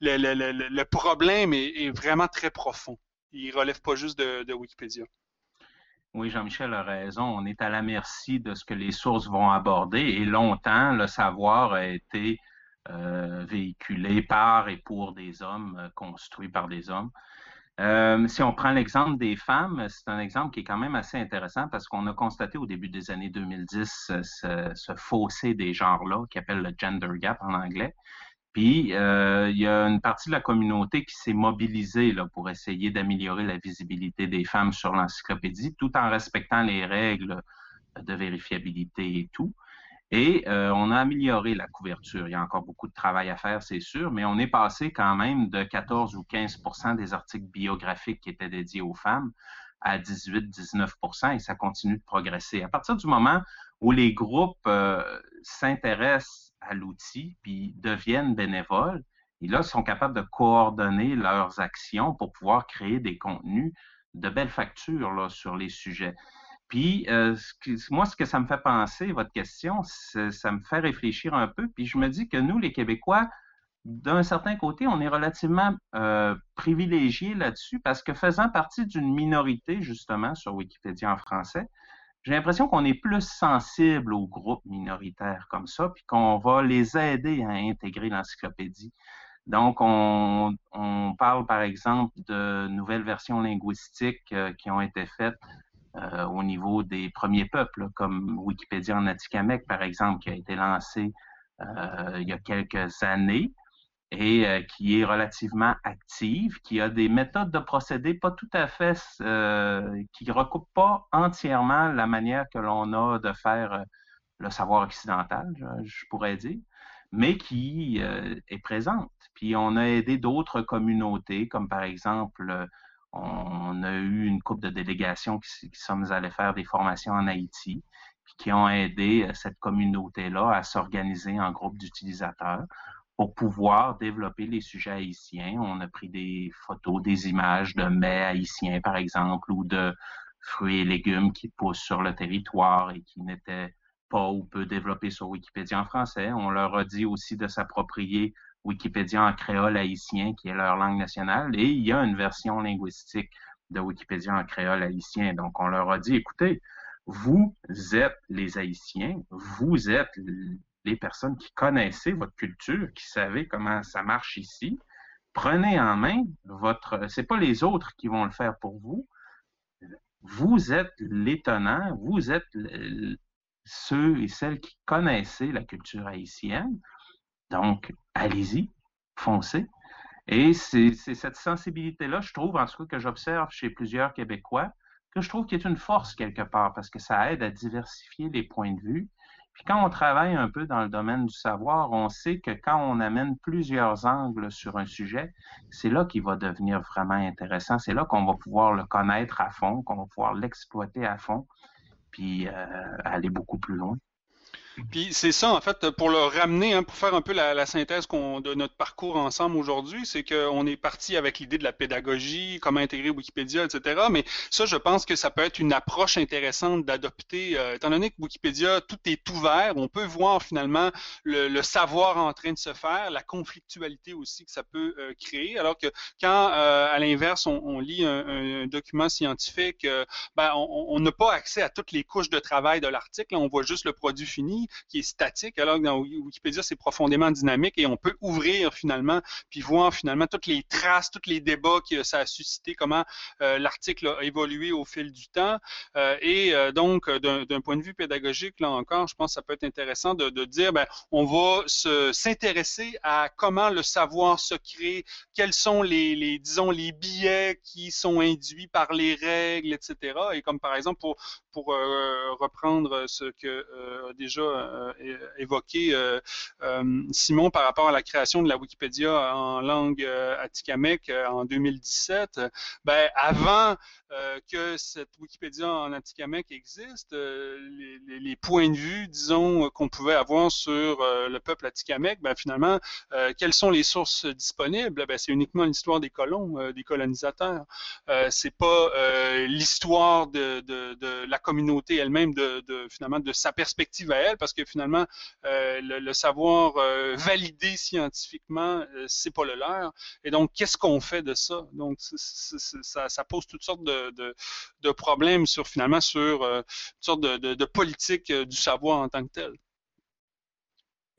[SPEAKER 3] le, le, le, problème est, vraiment très profond. Il relève pas juste de Wikipédia.
[SPEAKER 2] Oui, Jean-Michel a raison. On est à la merci de ce que les sources vont aborder et longtemps, le savoir a été euh, véhiculé par et pour des hommes, euh, construit par des hommes. Euh, si on prend l'exemple des femmes, c'est un exemple qui est quand même assez intéressant parce qu'on a constaté au début des années 2010 ce, fossé des genres-là, qui appelle le gender gap en anglais. Puis, euh, il y a une partie de la communauté qui s'est mobilisée là, pour essayer d'améliorer la visibilité des femmes sur l'encyclopédie, tout en respectant les règles de vérifiabilité et tout. Et euh, on a amélioré la couverture. Il y a encore beaucoup de travail à faire, c'est sûr, mais on est passé quand même de 14 ou 15% des articles biographiques qui étaient dédiés aux femmes à 18-19% et ça continue de progresser. À partir du moment où les groupes euh, s'intéressent à l'outil, puis deviennent bénévoles. Et là, sont capables de coordonner leurs actions pour pouvoir créer des contenus de belles factures là, sur les sujets. Puis, euh, moi, ce que ça me fait penser, votre question, ça me fait réfléchir un peu. Puis, je me dis que nous, les Québécois, d'un certain côté, on est relativement euh, privilégiés là-dessus parce que faisant partie d'une minorité, justement, sur Wikipédia en français, j'ai l'impression qu'on est plus sensible aux groupes minoritaires comme ça, puis qu'on va les aider à intégrer l'encyclopédie. Donc, on, parle par exemple de nouvelles versions linguistiques euh, qui ont été faites euh, au niveau des premiers peuples, comme Wikipédia en Atikamekw, par exemple, qui a été lancé euh, il y a quelques années et euh, qui est relativement active, qui a des méthodes de procédé pas tout à fait, euh, qui recoupent pas entièrement la manière que l'on a de faire euh, le savoir occidental, je, pourrais dire, mais qui est présente. Puis on a aidé d'autres communautés, comme par exemple, on a eu une couple de délégations qui, qui sommes allés faire des formations en Haïti, puis qui ont aidé cette communauté-là à s'organiser en groupe d'utilisateurs pour pouvoir développer les sujets haïtiens. On a pris des photos, des images de mets haïtiens, par exemple, ou de fruits et légumes qui poussent sur le territoire et qui n'étaient pas ou peu développé sur Wikipédia en français. On leur a dit aussi de s'approprier Wikipédia en créole haïtien, qui est leur langue nationale, et il y a une version linguistique de Wikipédia en créole haïtien. Donc, on leur a dit, écoutez, vous êtes les Haïtiens, vous êtes les personnes qui connaissez votre culture, qui savez comment ça marche ici. Prenez en main votre. C'est pas les autres qui vont le faire pour vous. Vous êtes l'étonnant, vous êtes ceux et celles qui connaissaient la culture haïtienne. Donc, allez-y, foncez. Et c'est cette sensibilité-là, je trouve, en tout cas, que j'observe chez plusieurs Québécois, que je trouve qui est une force quelque part, parce que ça aide à diversifier les points de vue. Puis quand on travaille un peu dans le domaine du savoir, on sait que quand on amène plusieurs angles sur un sujet, c'est là qu'il va devenir vraiment intéressant. C'est là qu'on va pouvoir le connaître à fond, qu'on va pouvoir l'exploiter à fond, puis euh, aller beaucoup plus loin.
[SPEAKER 3] Puis c'est ça, en fait, pour le ramener, hein, pour faire un peu la, synthèse de notre parcours ensemble aujourd'hui, c'est qu'on est parti avec l'idée de la pédagogie, comment intégrer Wikipédia, etc. Mais ça, je pense que ça peut être une approche intéressante d'adopter, euh, étant donné que Wikipédia, tout est ouvert, on peut voir finalement le, savoir en train de se faire, la conflictualité aussi que ça peut euh, créer, alors que quand, euh, à l'inverse, on, lit un, document scientifique, ben, on n'a pas accès à toutes les couches de travail de l'article, on voit juste le produit fini qui est statique, alors que dans Wikipédia, c'est profondément dynamique et on peut ouvrir finalement, puis voir finalement toutes les traces, tous les débats que ça a suscité, comment euh, l'article a évolué au fil du temps. Euh, et euh, donc, d'un point de vue pédagogique, là encore, je pense que ça peut être intéressant de, dire, ben, on va s'intéresser à comment le savoir se crée, quels sont les, disons, les biais qui sont induits par les règles, etc. Et comme par exemple, pour, pour reprendre ce que déjà euh, évoqué euh, euh, Simon par rapport à la création de la Wikipédia en langue atikamekw en 2017, ben, avant que cette Wikipédia en atikamekw existe, les, points de vue, disons, qu'on pouvait avoir sur le peuple atikamekw, ben, finalement, quelles sont les sources disponibles? Ben, c'est uniquement l'histoire des colons, des colonisateurs. c'est pas l'histoire de, la communauté elle-même, de, finalement, de sa perspective à elle, parce que finalement, euh, le, savoir euh, validé scientifiquement, euh, c'est pas le leur. Et donc, qu'est-ce qu'on fait de ça? Donc, ça, pose toutes sortes de, problèmes sur finalement sur une sorte de, politique du savoir en tant que tel.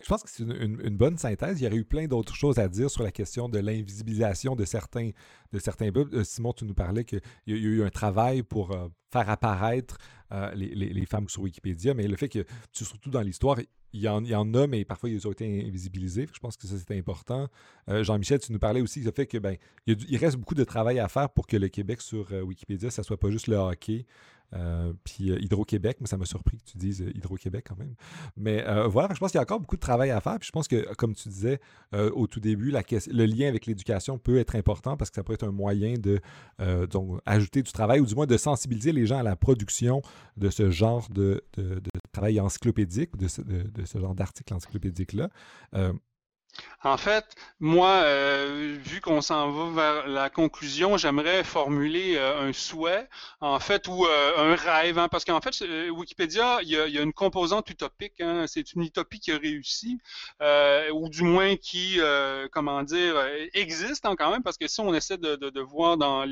[SPEAKER 1] Je pense que c'est une, bonne synthèse. Il y aurait eu plein d'autres choses à dire sur la question de l'invisibilisation de certains, de certains Simon, tu nous parlais qu'il y a eu un travail pour faire apparaître euh, les, femmes sur Wikipédia, mais le fait que, surtout dans l'histoire, il y, en, il y a, mais parfois ils ont été invisibilisés. Je pense que ça, c'est important. Euh, Jean-Michel, tu nous parlais aussi du fait que ben, il, reste beaucoup de travail à faire pour que le Québec sur euh, Wikipédia, ça soit pas juste le hockey. Euh, puis euh, Hydro-Québec, mais ça m'a surpris que tu dises euh, Hydro-Québec quand même. Mais voilà, je pense qu'il y a encore beaucoup de travail à faire. Puis je pense que, comme tu disais au tout début, le lien avec l'éducation peut être important parce que ça peut être un moyen de donc, ajouter du travail ou du moins de sensibiliser les gens à la production de ce genre de, travail encyclopédique, de ce, de ce genre d'article encyclopédique-là.
[SPEAKER 3] En fait, moi, euh, vu qu'on s'en va vers la conclusion, j'aimerais formuler euh, un souhait, en fait, ou euh, un rêve, hein, parce qu'en fait, Wikipédia, il y, a, une composante utopique. Hein, c'est une utopie qui a réussi, ou du moins qui, comment dire, existe hein, quand même, parce que si on essaie de, voir dans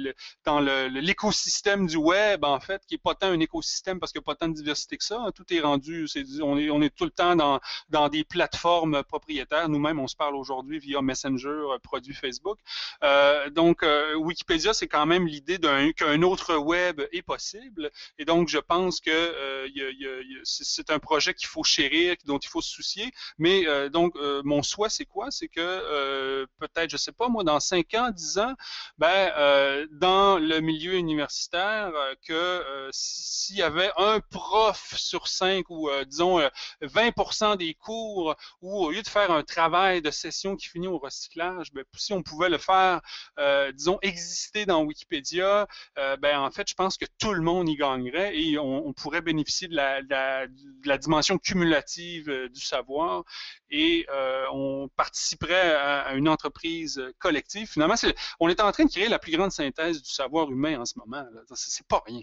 [SPEAKER 3] l'écosystème du web, en fait, qui est pas tant un écosystème parce qu'il n'y a pas tant de diversité que ça, tout est rendu, on est, on est tout le temps dans, dans des plateformes propriétaires. Nous-mêmes, on se parle aujourd'hui via Messenger, euh, produit Facebook. Euh, donc, euh, Wikipédia, c'est quand même l'idée qu'un autre web est possible. Et donc, je pense que c'est un projet qu'il faut chérir, dont il faut se soucier. Mais donc, mon souhait, c'est quoi? C'est que peut-être, je sais pas, moi, dans 5 ans, 10 ans, ben, dans le milieu universitaire, que s'il y avait un prof sur 5 ou, disons, 20% des cours où, au lieu de faire un travail de session qui finit au recyclage, ben, si on pouvait le faire, euh, disons, exister dans Wikipédia, euh, ben, en fait, je pense que tout le monde y gagnerait et on, pourrait bénéficier de la, dimension cumulative euh, du savoir et on participerait à, une entreprise collective. Finalement, on est en train de créer la plus grande synthèse du savoir humain en ce moment. C'est pas rien.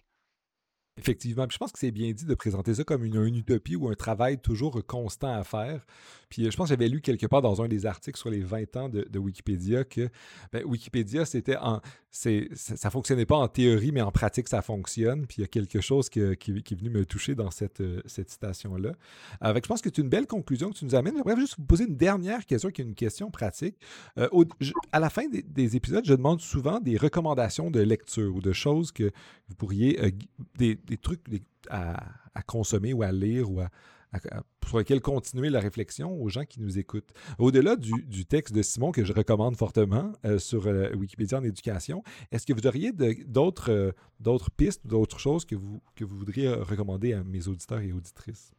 [SPEAKER 1] Effectivement. je pense que c'est bien dit de présenter ça comme une, utopie ou un travail toujours constant à faire. Puis je pense que j'avais lu quelque part dans un des articles sur les 20 ans de, Wikipédia que ben, Wikipédia, c'était en. C'est, ça ne fonctionnait pas en théorie, mais en pratique, ça fonctionne. Puis il y a quelque chose qui, est venu me toucher dans cette, cette citation-là. Avec, je pense que c'est une belle conclusion que tu nous amènes. J'aimerais juste vous poser une dernière question qui est une question pratique. Euh, à la fin des, épisodes, je demande souvent des recommandations de lecture ou de choses que vous pourriez. Euh, des, des trucs à, consommer ou à lire ou à, sur lesquels continuer la réflexion aux gens qui nous écoutent. Au-delà du, texte de Simon que je recommande fortement euh, sur euh, Wikipédia en éducation, est-ce que vous auriez d'autres euh, d'autres pistes, d'autres choses que vous, que vous voudriez recommander à mes auditeurs et auditrices?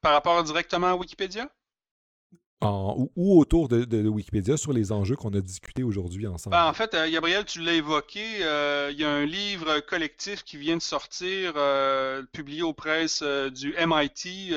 [SPEAKER 3] Par rapport directement à Wikipédia?
[SPEAKER 1] Ou, autour de, Wikipédia sur les enjeux qu'on a discutés aujourd'hui ensemble?
[SPEAKER 3] Ben, en fait, euh, Gabriel, tu l'as évoqué, euh, il y a un livre collectif qui vient de sortir, euh, publié aux presses du MIT,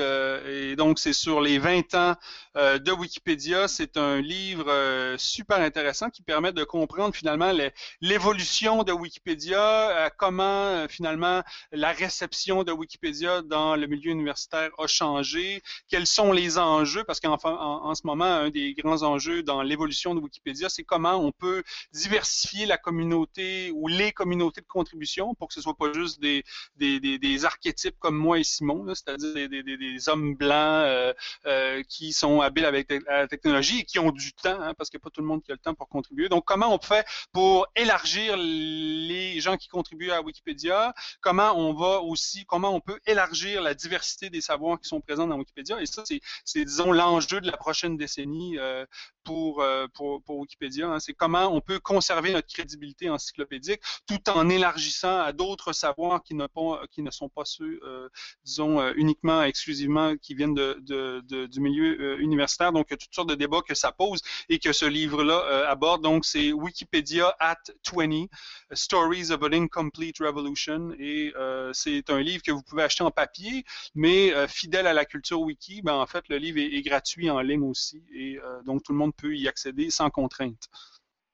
[SPEAKER 3] et donc c'est sur les 20 ans de Wikipédia. C'est un livre super intéressant qui permet de comprendre finalement l'évolution de Wikipédia, comment finalement la réception de Wikipédia dans le milieu universitaire a changé, quels sont les enjeux, parce qu'en en, en ce moment, un des grands enjeux dans l'évolution de Wikipédia, c'est comment on peut diversifier la communauté ou les communautés de contribution pour que ce soit pas juste des, des, des, archétypes comme moi et Simon, c'est-à-dire des, des, hommes blancs euh, euh, qui sont habiles avec la technologie et qui ont du temps, hein, parce qu'il n'y a pas tout le monde qui a le temps pour contribuer. Donc, comment on fait pour élargir les gens qui contribuent à Wikipédia? Comment on va aussi, comment on peut élargir la diversité des savoirs qui sont présents dans Wikipédia? Et ça, c'est, disons, l'enjeu de la prochaine décennie euh, pour, euh, pour, pour, Wikipédia. Hein. C'est comment on peut conserver notre crédibilité encyclopédique tout en élargissant à d'autres savoirs qui ne, sont pas ceux, euh, disons, uniquement, exclusivement, qui viennent du milieu universitaire. Donc, il y a toutes sortes de débats que ça pose et que ce livre-là aborde. Donc, c'est Wikipédia at 20, Stories of an Incomplete Revolution. Et c'est un livre que vous pouvez acheter en papier, mais fidèle à la culture wiki, ben, en fait, le livre est, gratuit en ligne aussi. Et euh, donc, tout le monde peut y accéder sans contrainte.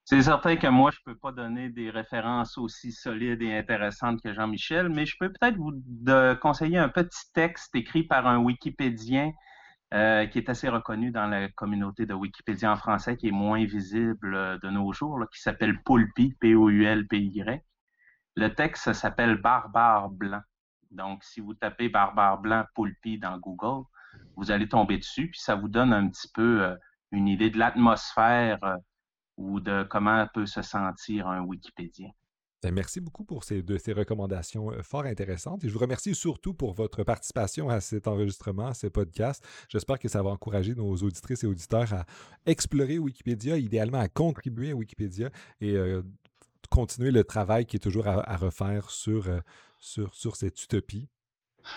[SPEAKER 2] C'est certain que moi, je ne peux pas donner des références aussi solides et intéressantes que Jean-Michel, mais je peux peut-être vous conseiller un petit texte écrit par un Wikipédien euh, qui est assez reconnu dans la communauté de Wikipédia en français, qui est moins visible euh, de nos jours, qui s'appelle Poulpi, P-O-U-L-P-Y. Le texte s'appelle Barbare blanc. Donc, si vous tapez Barbare blanc Poulpi dans Google, vous allez tomber dessus, puis ça vous donne un petit peu euh, une idée de l'atmosphère euh, ou de comment peut se sentir un Wikipédien.
[SPEAKER 1] Ben, merci beaucoup pour ces, de ces recommandations euh, fort intéressantes et je vous remercie surtout pour votre participation à cet enregistrement, à ce podcast. J'espère que ça va encourager nos auditrices et auditeurs à explorer Wikipédia, idéalement à contribuer à Wikipédia et continuer le travail qui est toujours à, refaire sur, sur, sur cette utopie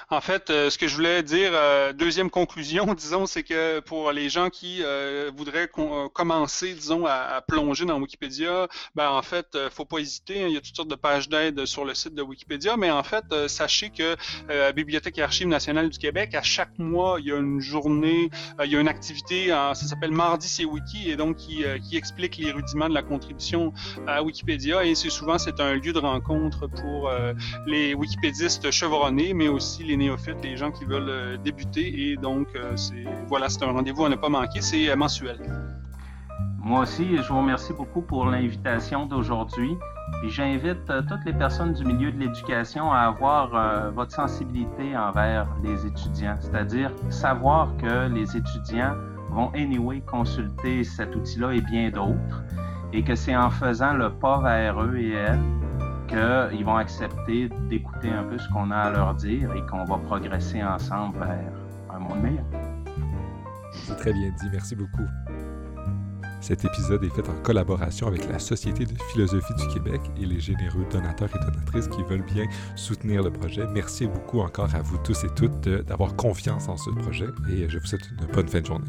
[SPEAKER 3] en fait, euh, ce que je voulais dire, euh, deuxième conclusion, disons, c'est que pour les gens qui euh, voudraient commencer, disons, à, plonger dans Wikipédia, ben en fait, faut pas hésiter. Hein, il y a toutes sortes de pages d'aide sur le site de Wikipédia, mais en fait, sachez que la Bibliothèque et Archives nationales du Québec, à chaque mois, il y a une journée, il y a une activité, ça s'appelle Mardi c'est Wiki, et donc qui, qui explique les rudiments de la contribution à Wikipédia. Et c'est souvent c'est un lieu de rencontre pour les wikipédistes chevronnés, mais aussi les néophytes, les gens qui veulent euh, débuter. Et donc, euh, voilà, c'est un rendez-vous à ne pas manquer. C'est euh, mensuel.
[SPEAKER 2] Moi aussi, je vous remercie beaucoup pour l'invitation d'aujourd'hui. Et j'invite toutes les personnes du milieu de l'éducation à avoir votre sensibilité envers les étudiants, c'est-à-dire savoir que les étudiants vont anyway consulter cet outil-là et bien d'autres, et que c'est en faisant le pas vers eux et elles qu'ils vont accepter d'écouter un peu ce qu'on a à leur dire et qu'on va progresser ensemble vers un monde meilleur.
[SPEAKER 1] C'est très bien dit, merci beaucoup. Cet épisode est fait en collaboration avec la Société de philosophie du Québec et les généreux donateurs et donatrices qui veulent bien soutenir le projet. Merci beaucoup encore à vous tous et toutes d'avoir confiance en ce projet et je vous souhaite une bonne fin de journée.